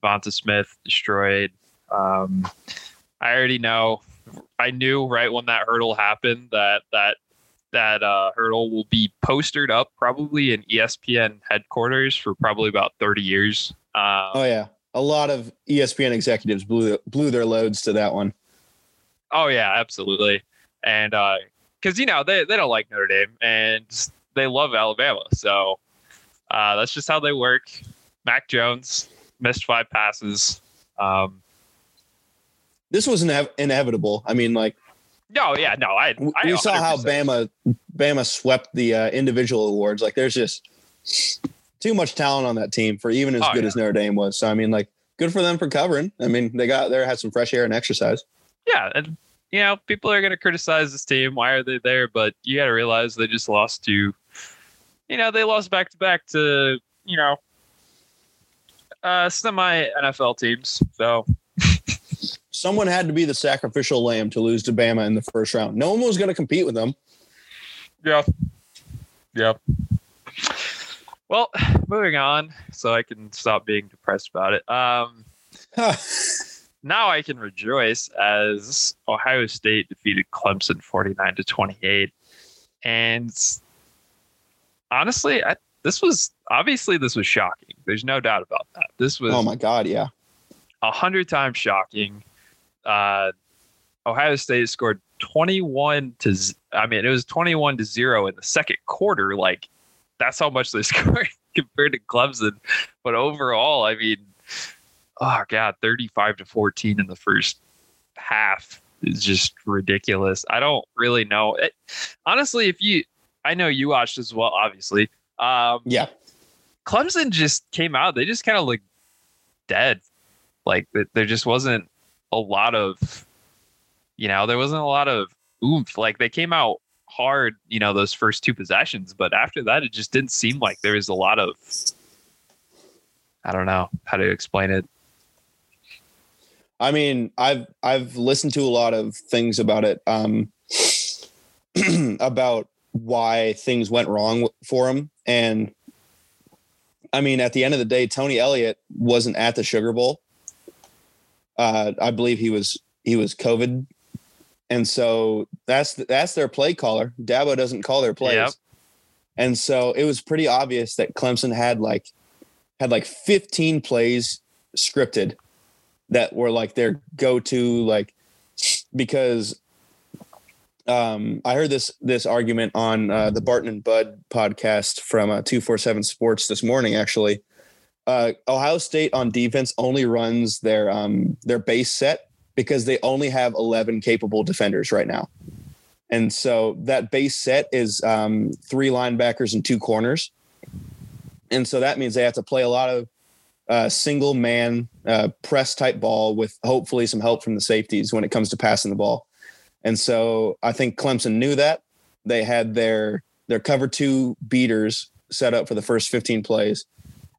Vonta Smith destroyed. Um, I already know. I knew right when that hurdle happened that that that uh, hurdle will be postered up probably in ESPN headquarters for probably about thirty years. Um, oh yeah, a lot of ESPN executives blew blew their loads to that one. Oh yeah, absolutely. And because you know they they don't like Notre Dame and they love Alabama, so uh, that's just how they work. Mac Jones missed five passes. Um, This was inev- inevitable. I mean, like no, yeah, no, I we saw how 100% Bama Bama swept the uh, individual awards. Like there's just too much talent on that team for even as Oh, good yeah. as Notre Dame was. So I mean, like good for them for covering. I mean, they got there, had some fresh air and exercise. Yeah, and you know people are going to criticize this team. Why are they there? But you got to realize they just lost to, you know, they lost back to back to you know, uh, semi NFL teams. So Someone had to be the sacrificial lamb to lose to Bama in the first round. No one was going to compete with them. Yeah. Yeah. Well, (sighs) moving on, so I can stop being depressed about it. Um, (laughs) now I can rejoice as Ohio State defeated Clemson 49 to 28. And honestly, I, this was obviously this was shocking. There's no doubt about that. This was oh my God, yeah. a hundred times shocking. Uh, Ohio State scored 21 to I mean, it was 21 to zero in the second quarter. Like, that's how much they (laughs) scored compared to Clemson. But overall, I mean, oh God, 35 to 14 in the first half is just ridiculous. I don't really know. It, honestly, if you, I know you watched as well, obviously. Um, Yeah. Clemson just came out. They just kind of looked dead. Like there just wasn't a lot of, you know, there wasn't a lot of oomph. Like they came out hard, you know, those first two possessions, but after that, it just didn't seem like there was a lot of. I don't know how to explain it. I mean, I've I've listened to a lot of things about it, um, (clears throat) about why things went wrong for him, and I mean, at the end of the day, Tony Elliott wasn't at the Sugar Bowl. Uh, I believe he was he was COVID, and so that's that's their play caller. Dabo doesn't call their plays, Yep. and so it was pretty obvious that Clemson had like had like 15 plays scripted that were like their go-to like because um, I heard this this argument on uh, the Barton and Bud podcast from uh, two four seven Sports this morning. Actually, uh, Ohio State on defense only runs their um, their base set because they only have eleven capable defenders right now, and so that base set is um, three linebackers and two corners, and so that means they have to play a lot of uh, single man uh, press type ball with hopefully some help from the safeties when it comes to passing the ball. And so I think Clemson knew that they had their their cover two beaters set up for the first 15 plays.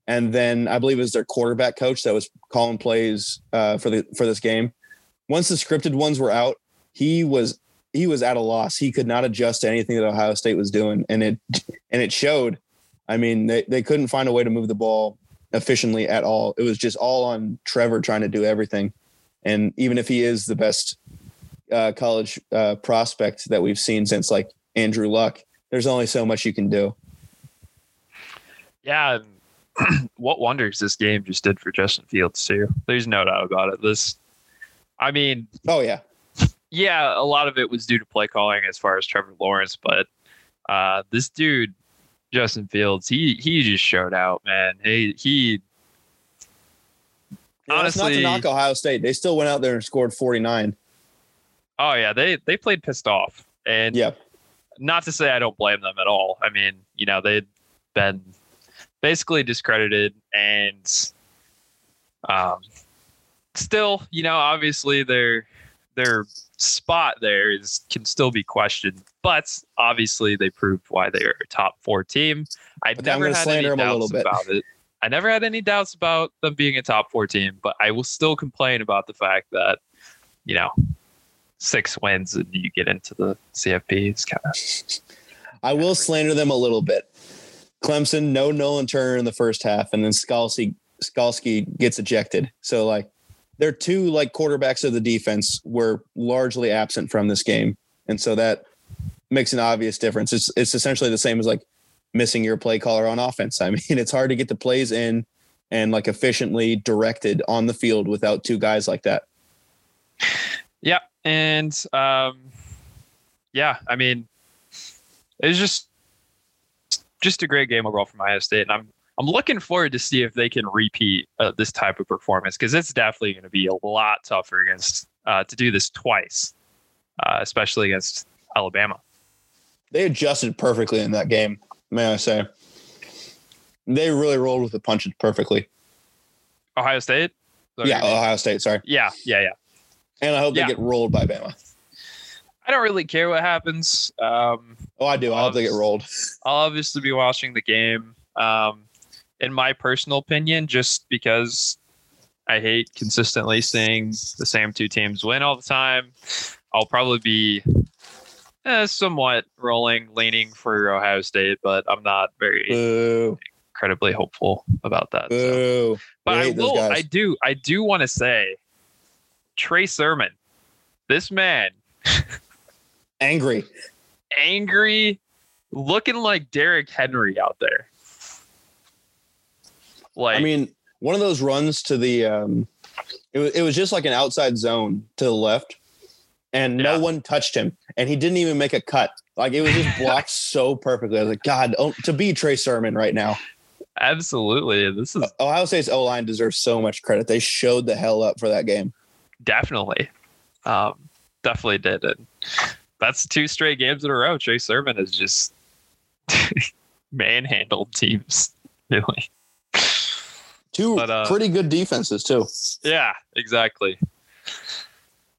And then I believe it was their quarterback coach that was calling plays uh, for the for this game. Once the scripted ones were out, he was he was at a loss. He could not adjust to anything that Ohio State was doing, and it and it showed. I mean, they, they couldn't find a way to move the ball efficiently at all. It was just all on Trevor trying to do everything. And even if he is the best uh, college uh, prospect that we've seen since like Andrew Luck. There's only so much you can do. Yeah, (clears throat) what wonders this game just did for Justin Fields too. There's no doubt about it. This, I mean, oh yeah, yeah, a lot of it was due to play calling as far as Trevor Lawrence, but uh, this dude, Justin Fields, he he just showed out, man. He he. Yeah, honestly, not to knock Ohio State. They still went out there and scored 49. Oh yeah, they they played pissed off, and yeah, not to say I don't blame them at all. I mean, you know, they'd been basically discredited, and um, still, you know, obviously their their spot there is can still be questioned, but obviously they proved why they are a top four team. I never had any doubts about it. I never had any doubts about them being a top four team, but I will still complain about the fact that, you know, six wins and you get into the CFP. It's kind of. (laughs) I will slander them a little bit. Clemson, no Nolan Turner in the first half, and then Skalski Skalski gets ejected. So like, their two like quarterbacks of the defense were largely absent from this game, and so that makes an obvious difference. It's it's essentially the same as like missing your play caller on offense. I (laughs) mean, it's hard to get the plays in and like efficiently directed on the field without two guys like that. Yeah, and um, yeah, I mean, it was just just a great game overall from Iowa State, and I'm I'm looking forward to see if they can repeat uh, this type of performance because it's definitely going to be a lot tougher against uh, to do this twice, uh, especially against Alabama. They adjusted perfectly in that game, may I say? They really rolled with the punches perfectly. Ohio State. Yeah, Ohio State. Sorry. Yeah, yeah, yeah and I hope yeah. they get rolled by Bama. I don't really care what happens. Um, oh, I do. I hope they get rolled. I'll obviously be watching the game. Um, in my personal opinion, just because I hate consistently seeing the same two teams win all the time, I'll probably be eh, somewhat rolling, leaning for Ohio State, but I'm not very Boo. incredibly hopeful about that. So. But I will. I do. I do want to say Trey Sermon. This man. angry. (laughs) Angry, looking like Derrick Henry out there. Like I mean, one of those runs to the um it was, it was just like an outside zone to the left and yeah. no one touched him and he didn't even make a cut. Like it was just (laughs) blocked so perfectly. I was like, God, oh, to be Trey Sermon right now. Absolutely. This is Ohio State's O line deserves so much credit. They showed the hell up for that game definitely, um, definitely did. And that's two straight games in a row. Trey Sermon has just (laughs) manhandled teams, really. Two but, uh, pretty good defenses too. Yeah, exactly.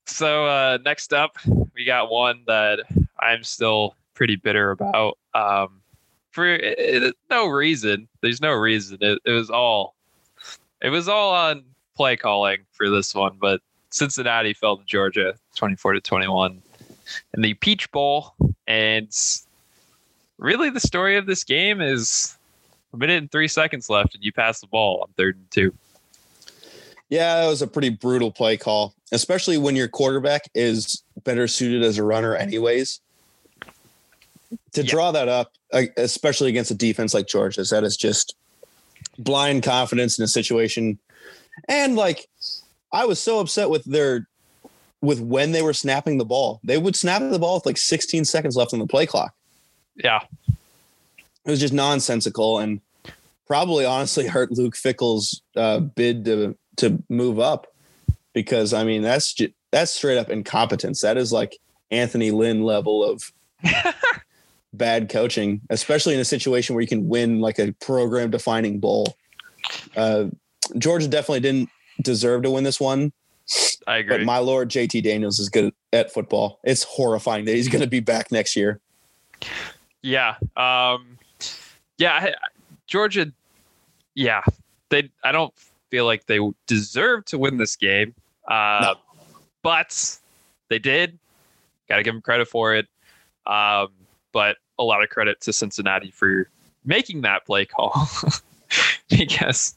So uh, next up, we got one that I'm still pretty bitter about. Um, for it, it, no reason. There's no reason. It, it was all. It was all on play calling for this one, but Cincinnati fell to Georgia 24 to 21 in the Peach Bowl. And really, the story of this game is a minute and three seconds left, and you pass the ball on third and two. Yeah, that was a pretty brutal play call, especially when your quarterback is better suited as a runner, anyways. To yeah. draw that up, especially against a defense like Georgia's, that is just blind confidence in a situation. And like, I was so upset with their with when they were snapping the ball. They would snap the ball with like 16 seconds left on the play clock. Yeah. It was just nonsensical and probably honestly (laughs) hurt Luke Fickell's uh, bid to to move up because I mean that's just, that's straight up incompetence. That is like Anthony Lynn level of (laughs) bad coaching, especially in a situation where you can win like a program defining bowl. Uh, Georgia definitely didn't deserve to win this one. I agree. But my lord, JT Daniels is good at football. It's horrifying that he's going to be back next year. Yeah. Um, yeah. Georgia. Yeah. They. I don't feel like they deserve to win this game. Uh, no. But they did. Got to give them credit for it. Um, but a lot of credit to Cincinnati for making that play call (laughs) because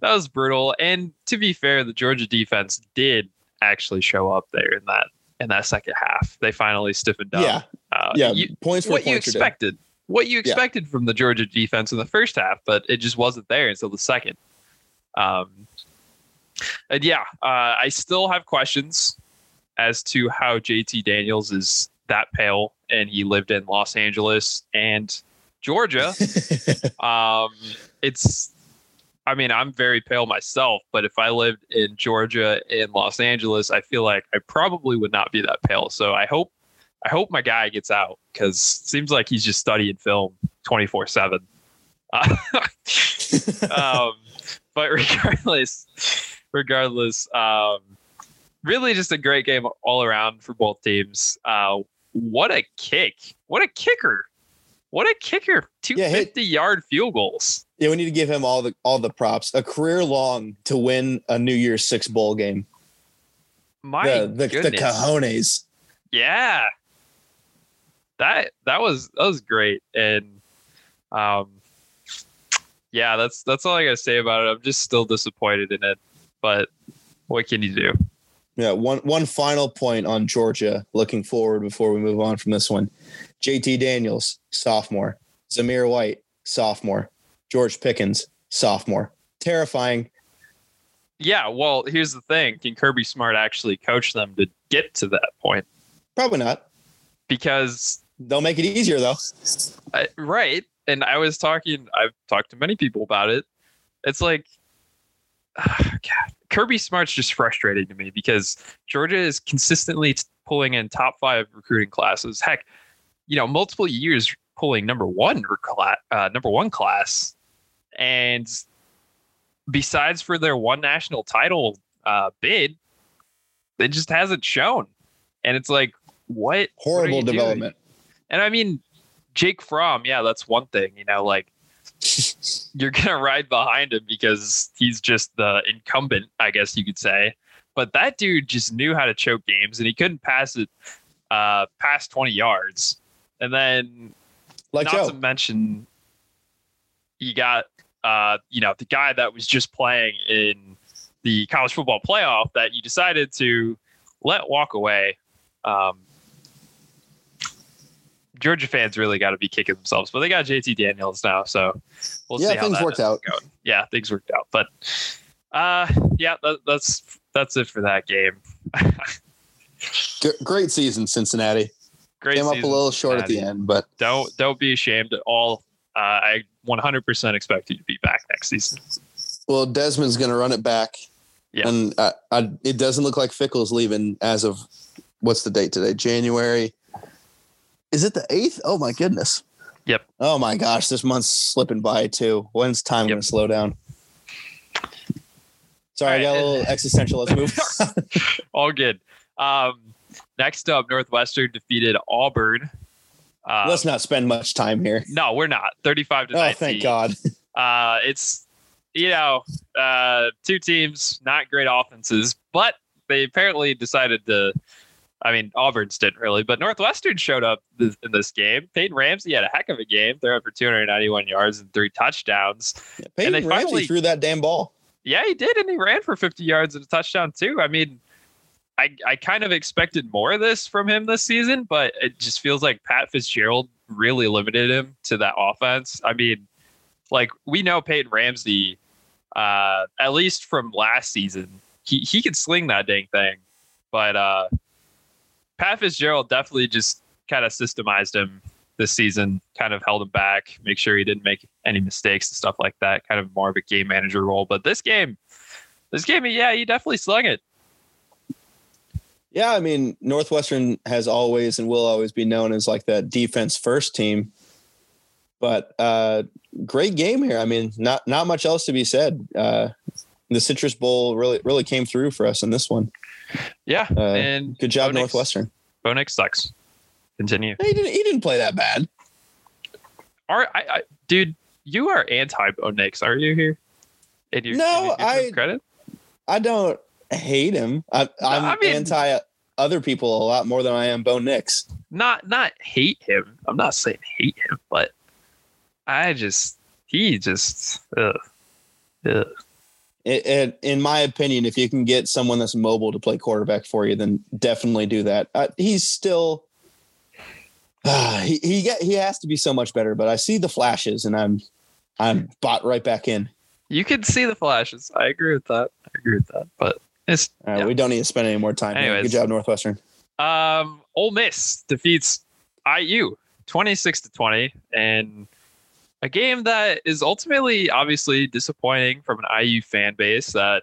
that was brutal. And to be fair, the Georgia defense did actually show up there in that in that second half. They finally stiffened up. Yeah, uh, yeah. You, points what you expected. What you expected yeah. from the Georgia defense in the first half, but it just wasn't there until the second. Um, and yeah, uh, I still have questions as to how JT Daniels is that pale and he lived in Los Angeles and Georgia. (laughs) um, it's I mean, I'm very pale myself, but if I lived in Georgia in Los Angeles, I feel like I probably would not be that pale. So I hope I hope my guy gets out because seems like he's just studying film 24 seven. (laughs) Um, but regardless, regardless, um, really just a great game all around for both teams. Uh, what a kick! What a kicker! What a kicker! Two fifty yeah, yard field goals. Yeah, we need to give him all the all the props. A career long to win a New Year's Six bowl game. My the the, the cojones. Yeah, that that was that was great, and um, yeah, that's that's all I gotta say about it. I'm just still disappointed in it, but what can you do? Yeah, one one final point on Georgia. Looking forward before we move on from this one, JT Daniels, sophomore. Zamir White, sophomore. George Pickens, sophomore. Terrifying. Yeah, well, here's the thing. Can Kirby Smart actually coach them to get to that point? Probably not. Because they'll make it easier though. I, right. And I was talking I've talked to many people about it. It's like oh, (sighs) God, Kirby Smart's just frustrating to me because Georgia is consistently pulling in top 5 recruiting classes. Heck, you know, multiple years pulling number 1 uh, number 1 class and besides for their one national title uh, bid, it just hasn't shown. And it's like, what horrible what development? And I mean, Jake Fromm, yeah, that's one thing. You know, like (laughs) you're gonna ride behind him because he's just the incumbent, I guess you could say. But that dude just knew how to choke games, and he couldn't pass it uh, past 20 yards. And then, like not Joe. to mention, you got uh, you know, the guy that was just playing in the college football playoff that you decided to let walk away. Um, Georgia fans really got to be kicking themselves, but they got JT Daniels now, so we'll yeah, see how things worked out. Going. Yeah, things worked out, but uh, yeah, that, that's that's it for that game. Great season, Cincinnati. Great came up a little short Cincinnati. at the end, but don't don't be ashamed at all. Uh, I 100% expect you to be back next season. Well, Desmond's going to run it back. Yeah. And I, I, it doesn't look like Fickell's leaving as of what's the date today? January. Is it the 8th? Oh, my goodness. Yep. Oh, my gosh. This month's slipping by, too. When's time yep. going to slow down? Sorry. I got a little existential. Let's move. (laughs) (laughs) All good. Um, next up, Northwestern defeated Auburn uh, Let's not spend much time here. No, we're not. 35 to oh, 19. thank God. (laughs) Uh, it's, you know, uh, two teams, not great offenses, but they apparently decided to. I mean, Auburn's didn't really, but Northwestern showed up in this game. Peyton Ramsey had a heck of a game. Up for 291 yards and three touchdowns. Yeah, Peyton and they Ramsey finally threw that damn ball. Yeah, he did, and he ran for 50 yards and a touchdown too. I mean, I, I kind of expected more of this from him this season, but it just feels like Pat Fitzgerald really limited him to that offense. I mean, like we know Peyton Ramsey, uh, at least from last season, he he could sling that dang thing, but uh, Pat Fitzgerald definitely just kind of systemized him this season, kind of held him back, make sure he didn't make any mistakes and stuff like that. Kind of more of a game manager role. But this game, this game, yeah, he definitely slung it. Yeah, I mean, Northwestern has always and will always be known as like that defense first team. But uh, great game here. I mean, not not much else to be said. Uh, the Citrus Bowl really really came through for us in this one. Yeah, Uh, and Good job, Bo Northwestern. Bo Nix sucks. Continue. He didn't he didn't play that bad. Are I, I dude? You are anti Bo Nix, are you here? And you're, No, him I- credit. I don't hate him. I, I'm I mean- anti other people a lot more than I am Bo Nix. Not not hate him. I'm not saying hate him, but I just he just ugh, ugh. It, it, in my opinion, if you can get someone that's mobile to play quarterback for you, then definitely do that. Uh, he's still (sighs) he he, get, he has to be so much better. But I see the flashes, and I'm I'm bought right back in. You can see the flashes. I agree with that. I agree with that. But it's Uh, Yeah. We don't need to spend any more time. here. Anyways. Good job, Northwestern. Um, Ole Miss defeats IU 26 to 20, and a game that is ultimately obviously disappointing from an IU fan base that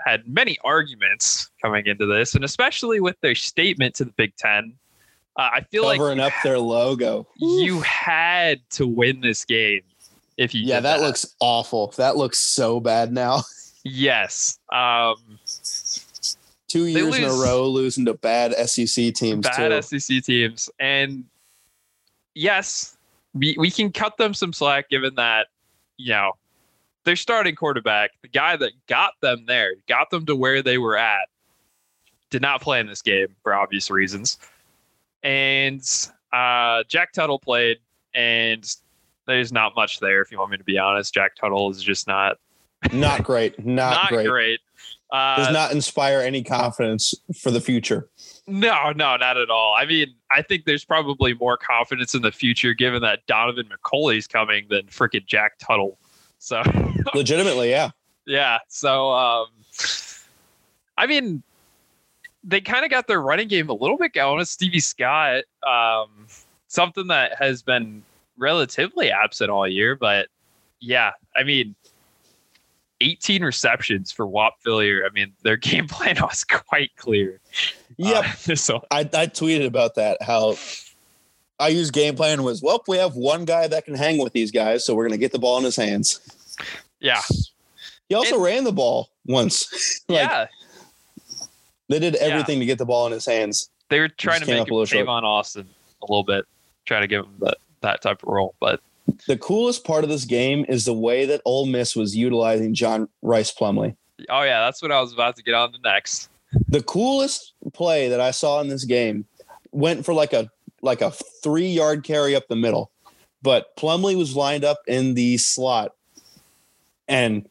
had many arguments coming into this, and especially with their statement to the Big Ten. Uh, I feel like Covering like up their logo. you had to win this game if you Yeah, did that looks awful. That looks so bad now. (laughs) yes. Um, Two years in a row losing to bad SEC teams bad too. SEC teams. And yes, we, we can cut them some slack given that, you know, their starting quarterback, the guy that got them there, got them to where they were at, did not play in this game for obvious reasons. And uh, Jack Tuttle played, and there's not much there, if you want me to be honest. Jack Tuttle is just not not great. (laughs) Not, not great. great. Uh, Does not inspire any confidence for the future. No, no, not at all. I mean, I think there's probably more confidence in the future given that Donaven McCulley's coming than freaking Jack Tuttle. So, (laughs) Legitimately, yeah. yeah. So, um, I mean, they kind of got their running game a little bit going with Stevie Scott. Um, something that has been relatively absent all year, but yeah, I mean, 18 receptions for Whop Philyor. I mean, their game (laughs) plan was quite clear. Yep. Uh, (laughs) so I, I tweeted about that. How I use game plan was well, we have one guy that can hang with these guys, so we're gonna get the ball in his hands. yeah, He also And- ran the ball once. (laughs) like yeah. they did everything to get the ball in his hands. They were trying to make him a little short. Austin a little bit, trying to give him that that type of role. But The coolest part of this game is the way that Ole Miss was utilizing John Rhys Plumlee. oh yeah, that's what I was about to get on the next. The coolest play that I saw in this game went for like a like a three yard carry up the middle, but Plumlee was lined up in the slot, and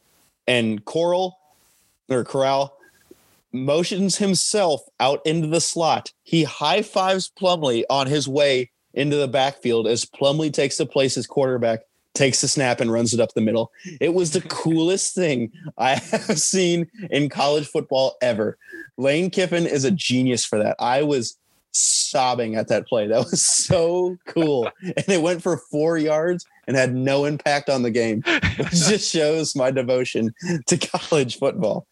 and Coral or Corral motions himself out into the slot. He high fives Plumlee on his way into the backfield as Plumlee takes the place as quarterback, takes the snap and runs it up the middle. It was the (laughs) coolest thing I have seen in college football ever. Lane Kiffin is a genius for that. I was sobbing at that play. That was so cool. And it went for four yards and had no impact on the game. It (laughs) just shows my devotion to college football.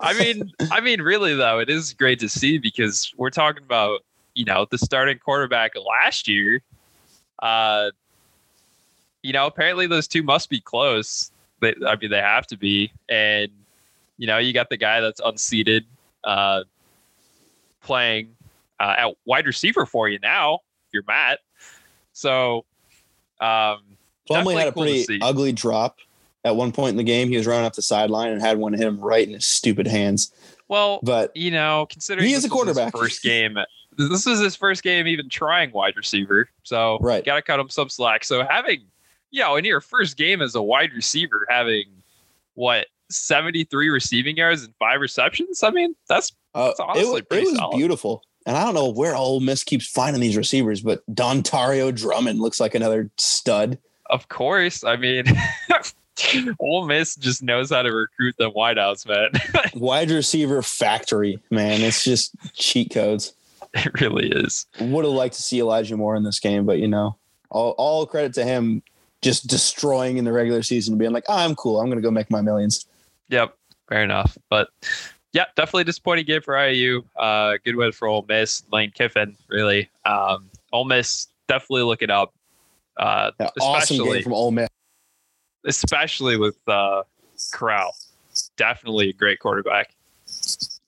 I mean, I mean, really though, it is great to see because we're talking about you know the starting quarterback last year. Uh, you know, apparently those two must be close. They, I mean, they have to be, and you know, you got the guy that's unseated, uh, playing uh, at wide receiver for you now. If you're Matt, so um, Plumlee had a cool pretty ugly drop at one point in the game. He was running up the sideline and had one hit him right in his stupid hands. well, But you know, considering He is a quarterback. first game, this is his first game even trying wide receiver. So Right. got to cut him some slack. So having, you know, in your first game as a wide receiver, having what 73 receiving yards and five receptions. I mean, that's uh, That's it, honestly was, it pretty was solid. beautiful. And I don't know where Ole Miss keeps finding these receivers, but Dontario Drummond looks like another stud. of course. I mean, (laughs) Ole Miss just knows how to recruit them wideouts, man. (laughs) Wide receiver factory, man. It's just cheat codes. (laughs) it really is. Would have liked to see Elijah Moore in this game, but you know, all, all credit to him just destroying in the regular season, being like, oh, I'm cool. I'm going to go make my millions. Yep, fair enough. But yeah, definitely disappointing game for IU. Uh, good win for Ole Miss. Lane Kiffin, really. Um, Ole Miss definitely look it up. Uh, Yeah, awesome especially game from Ole Miss. especially with uh, Corral. Definitely a great quarterback.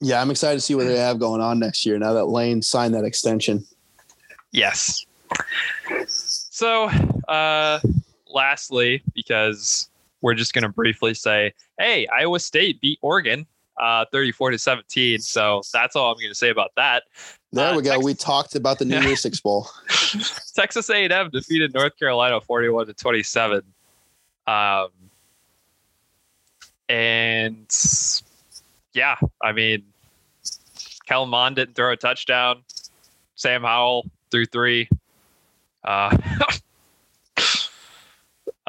Yeah, I'm excited to see what they have going on next year now that Lane signed that extension. Yes. So, uh, lastly, because we're just going to briefly say, hey, Iowa State beat Oregon uh, 34 to 17. So that's all I'm going to say about that. There Uh, we go. Tex- we talked about the New (laughs) Year's Six Bowl. Texas A&M defeated North Carolina 41 to 27. Um, and yeah, I mean, Kellen Mond didn't throw a touchdown. Sam Howell threw three. Uh, (laughs)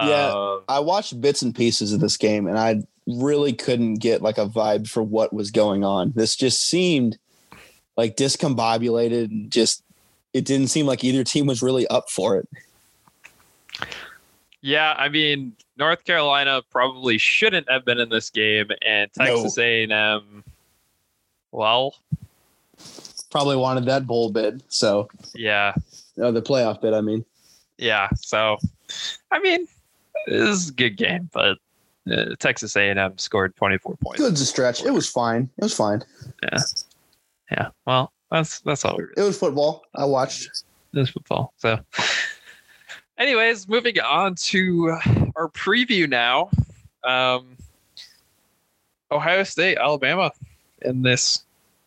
Yeah. uh, I watched bits and pieces of this game and I really couldn't get like a vibe for what was going on. This just seemed like discombobulated and just it didn't seem like either team was really up for it. Yeah. I mean, North Carolina probably shouldn't have been in this game, and No. Texas A&M. Well, Probably wanted that bowl bid. So yeah, uh, the playoff bid, I mean. yeah. So, I mean, this is a good game, but uh, Texas A&M scored 24 points. Good's a stretch. It was fine. It was fine. Yeah. Yeah. Well, that's that's all It was football. I watched. It was football. So, anyways, moving on to our preview now. Um, Ohio State, Alabama, in this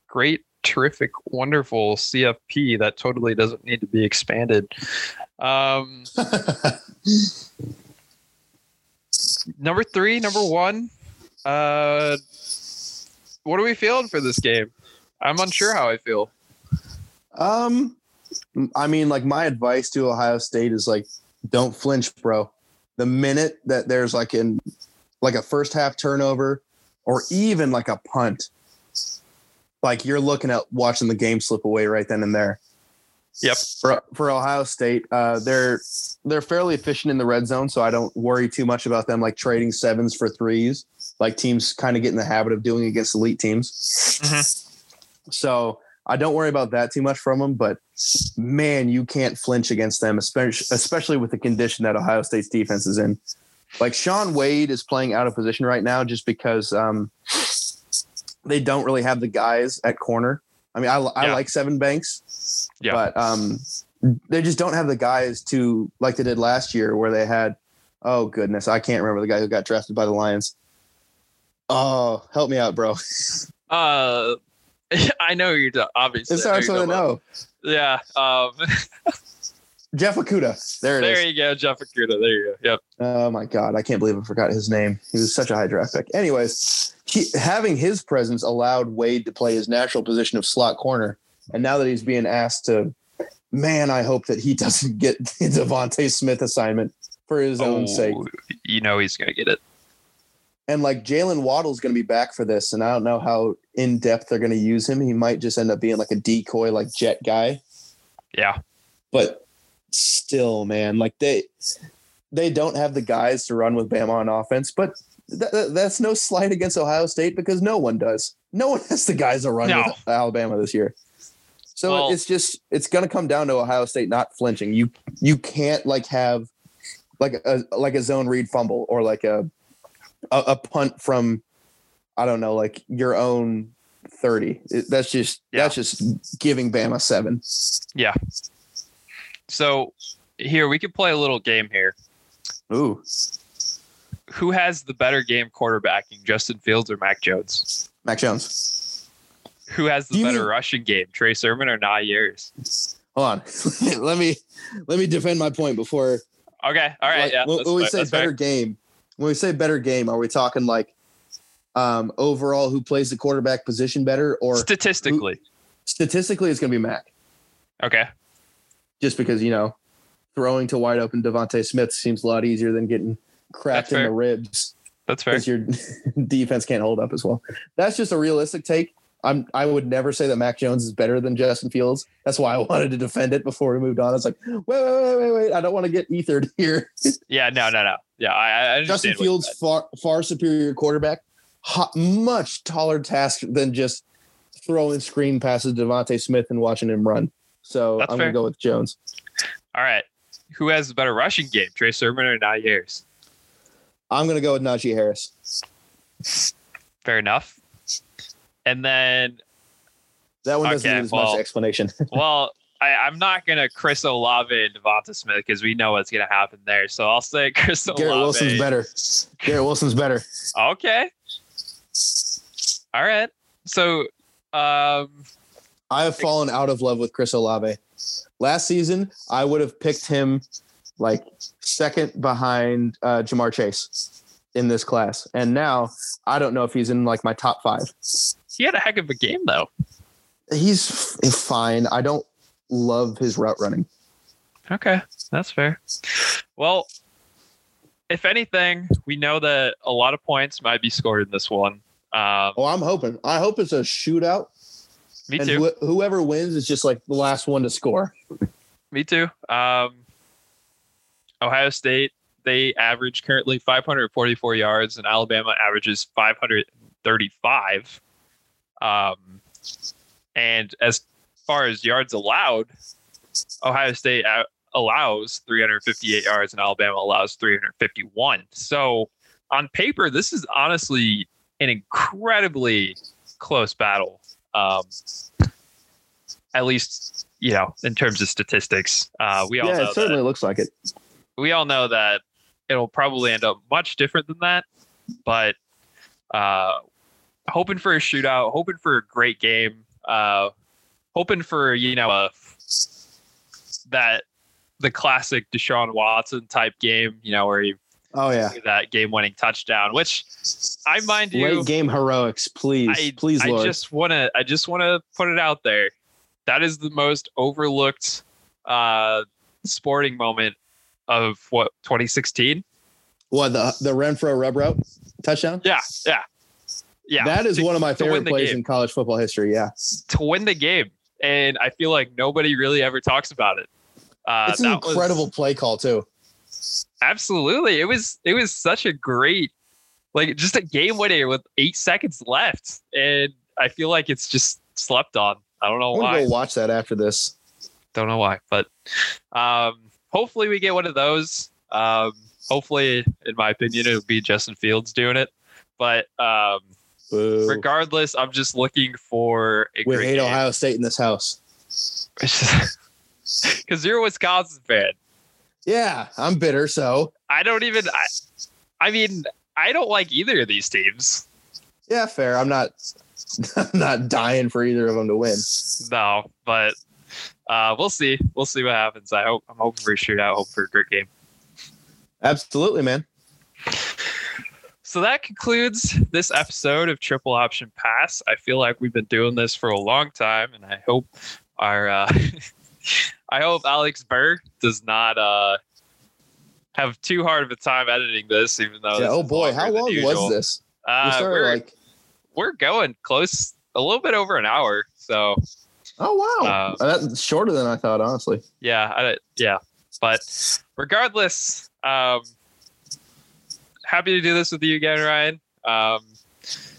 great, terrific, wonderful CFP that totally doesn't need to be expanded. Um, (laughs) number three, number one. Uh, what are we feeling for this game? I'm unsure how I feel. Um, I mean, like my advice to Ohio State is like, don't flinch, bro. The minute that there's like in like a first half turnover or even like a punt, like you're looking at watching the game slip away right then and there. Yep. For for Ohio State, uh, they're they're fairly efficient in the red zone, so I don't worry too much about them like trading sevens for threes, like teams kind of get in the habit of doing against elite teams. So I don't worry about that too much from them, but man, you can't flinch against them, especially especially with the condition that Ohio State's defense is in. Like Shaun Wade is playing out of position right now just because um, they don't really have the guys at corner. I mean, I, I Yeah. like Sevyn Banks, Yeah. but um, they just don't have the guys to like they did last year, where they had. Oh goodness, I can't remember the guy who got drafted by the Lions. Oh, help me out, bro. (laughs) Uh, (laughs) I know you're ta- obviously. It I starts know with an O. Yeah. Um, (laughs) Jeff Okudah. There it is. there you go, Jeff Okudah. There you go. Yep. Oh my god, I can't believe I forgot his name. He was such a high draft pick. Anyways, he, having his presence allowed Wade to play his natural position of slot corner, and now that he's being asked to, man, I hope that he doesn't get (laughs) the DeVonta Smith assignment for his own Oh, sake. You know he's gonna get it. And like Jaylen Waddle's going to be back for this, and I don't know how in depth they're going to use him. He might just end up being like a decoy, like jet guy. Yeah. but still, man, like they they don't have the guys to run with Bama on offense. But th- th- that's no slight against Ohio State because no one does. No one (laughs) has the guys to run No. with Alabama this year. So Well- it's just it's going to come down to Ohio State not flinching. You you can't like have like a like a zone read fumble or like a a, a punt from I don't know like your own thirty. It- that's just Yeah. that's just giving Bama seven. Yeah. So here we could play a little game here. Ooh. Who has the better game quarterbacking, Justin Fields or Mac Jones? Mac Jones. Who has the Do better mean- rushing game, Trey Sermon or Najee Harris? Hold on. (laughs) let me let me defend my point before. Okay. All right. like, yeah. when, we say better fair. game, when we say better game, are we talking like um, overall who plays the quarterback position better, or statistically. statistically it's going to be Mac, Okay. just because you know throwing to wide open DeVonta Smith seems a lot easier than getting cracked in the ribs That's fair. because your (laughs) defense can't hold up as well. That's just a realistic take. I'm I would never say that Mac Jones is better than Justin Fields. That's why I wanted to defend it before we moved on. I was like, wait, wait, wait, wait, wait. I don't want to get ethered here. (laughs) Yeah, no, no, no. Yeah, I, I. Justin Fields far far superior quarterback, hot, much taller task than just throwing screen passes to DeVonta Smith and watching him run. So That's I'm fair. gonna go with Jones. All right. Who has the better rushing game, Trey Sermon or Najee Harris? I'm gonna go with Najee Harris. Fair enough. And then, That one doesn't Okay, need as well- much explanation. (laughs) well, I, I'm not gonna Chris Olave and DeVonta Smith because we know what's gonna happen there. So I'll say (laughs) Chris Olave. Garrett Wilson's better. Garrett Wilson's better. Okay. All right. So, um, I have fallen out of love with Chris Olave. Last season, I would have picked him like second behind uh, Ja'Marr Chase in this class, and now I don't know if he's in like my top five. He had a heck of a game though. He's f- fine. I don't love his route running. Okay, that's fair. Well, if anything, we know that a lot of points might be scored in this one. Um, Oh, I'm hoping. I hope it's a shootout, me and too. wh- whoever wins is just like the last one to score. Me too. Um, Ohio State, they average currently 544 yards, and Alabama averages 535. Um, and as far as yards allowed, Ohio State allows 358 yards, and Alabama allows 351. So on paper, this is honestly an incredibly close battle. Um, at least you know, in terms of statistics. Uh, we all Yeah, it certainly looks like it. we all know that it'll probably end up much different than that. But uh, hoping for a shootout, hoping for a great game, uh, hoping for you know a that the classic Deshaun Watson type game, you know, where he Oh yeah, that game-winning touchdown, which I mind you, late game heroics, please, I, please, I Lord. just want to I just want to put it out there. That is the most overlooked uh sporting moment of what 2016. what the the Renfrow rub route touchdown? Yeah, yeah. Yeah. that is to, one of my favorite plays game. in college football history. Yeah, to win the game. And I feel like nobody really ever talks about it. Uh it's an that was- incredible play call too. absolutely. It was it was such a great like just a game winner with 8 seconds left and I feel like it's just slept on. I don't know I'm why. go watch that after this. don't know why, but um, hopefully we get one of those. Um, hopefully, in my opinion, it would be Justin Fields doing it. But um, Boo. regardless, I'm just looking for a we great hate game. Ohio State in this house. (laughs) because you're a Wisconsin fan. Yeah, I'm bitter. So I don't even. I, I mean, I don't like either of these teams. yeah, fair. I'm not. (laughs) I'm not dying for either of them to win. No, but uh, we'll see. We'll see what happens. I hope. I'm hoping for a shootout. Hope for a great game. Absolutely, man. So that concludes this episode of Triple Option Pass. I feel like we've been doing this for a long time, and I hope our uh, (laughs) I hope Alex Burr does not uh, have too hard of a time editing this, even though. yeah. Oh boy, how long was this? We Uh, started we're like. we're going close, a little bit over an hour. So Oh wow, uh, that's shorter than I thought. Honestly. yeah, I, yeah. But regardless, um, happy to do this with you again, Ryan. Um,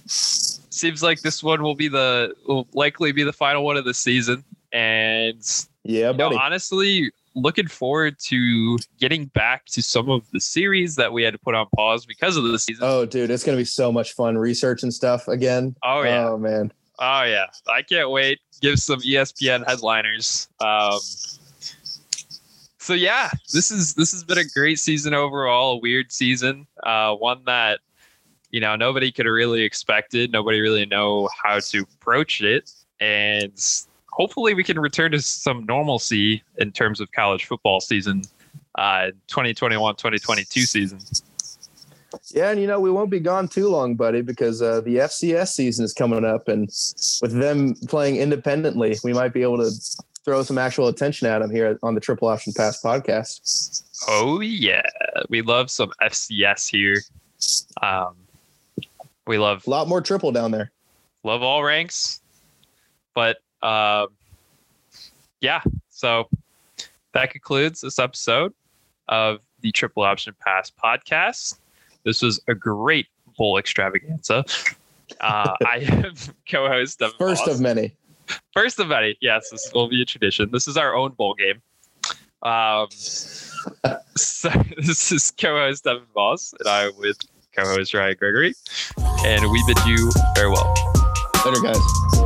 seems like this one will be the will likely be the final one of the season, and Yeah, you know, honestly, looking forward to getting back to some of the series that we had to put on pause because of the season. Oh, dude, it's gonna be so much fun researching stuff again. Oh yeah, Oh man. Oh yeah, I can't wait. Give some ESPN headliners. Um, so yeah, this is this has been a great season overall. A weird season, uh, one that you know nobody could have really expected. Nobody really know how to approach it, and hopefully we can return to some normalcy in terms of college football season, uh, 2021-2022 season. Yeah, and you know we won't be gone too long, buddy, because uh, the FCS season is coming up, and with them playing independently, we might be able to throw some actual attention at them here on the Triple Option Pass podcast. Oh yeah, we love some FCS here. Um, we love A lot more triple down there. love all ranks, but um, yeah. So that concludes this episode of the Triple Option Pass podcast. This was a great bowl extravaganza. Uh, I am (laughs) co-host of First of many. First of many. Yes, this will be a tradition. This is our own bowl game. Um, (laughs) so this is co-host Devin Voss, and I'm with co-host Ryan Gregory, and we bid you farewell. Later, guys.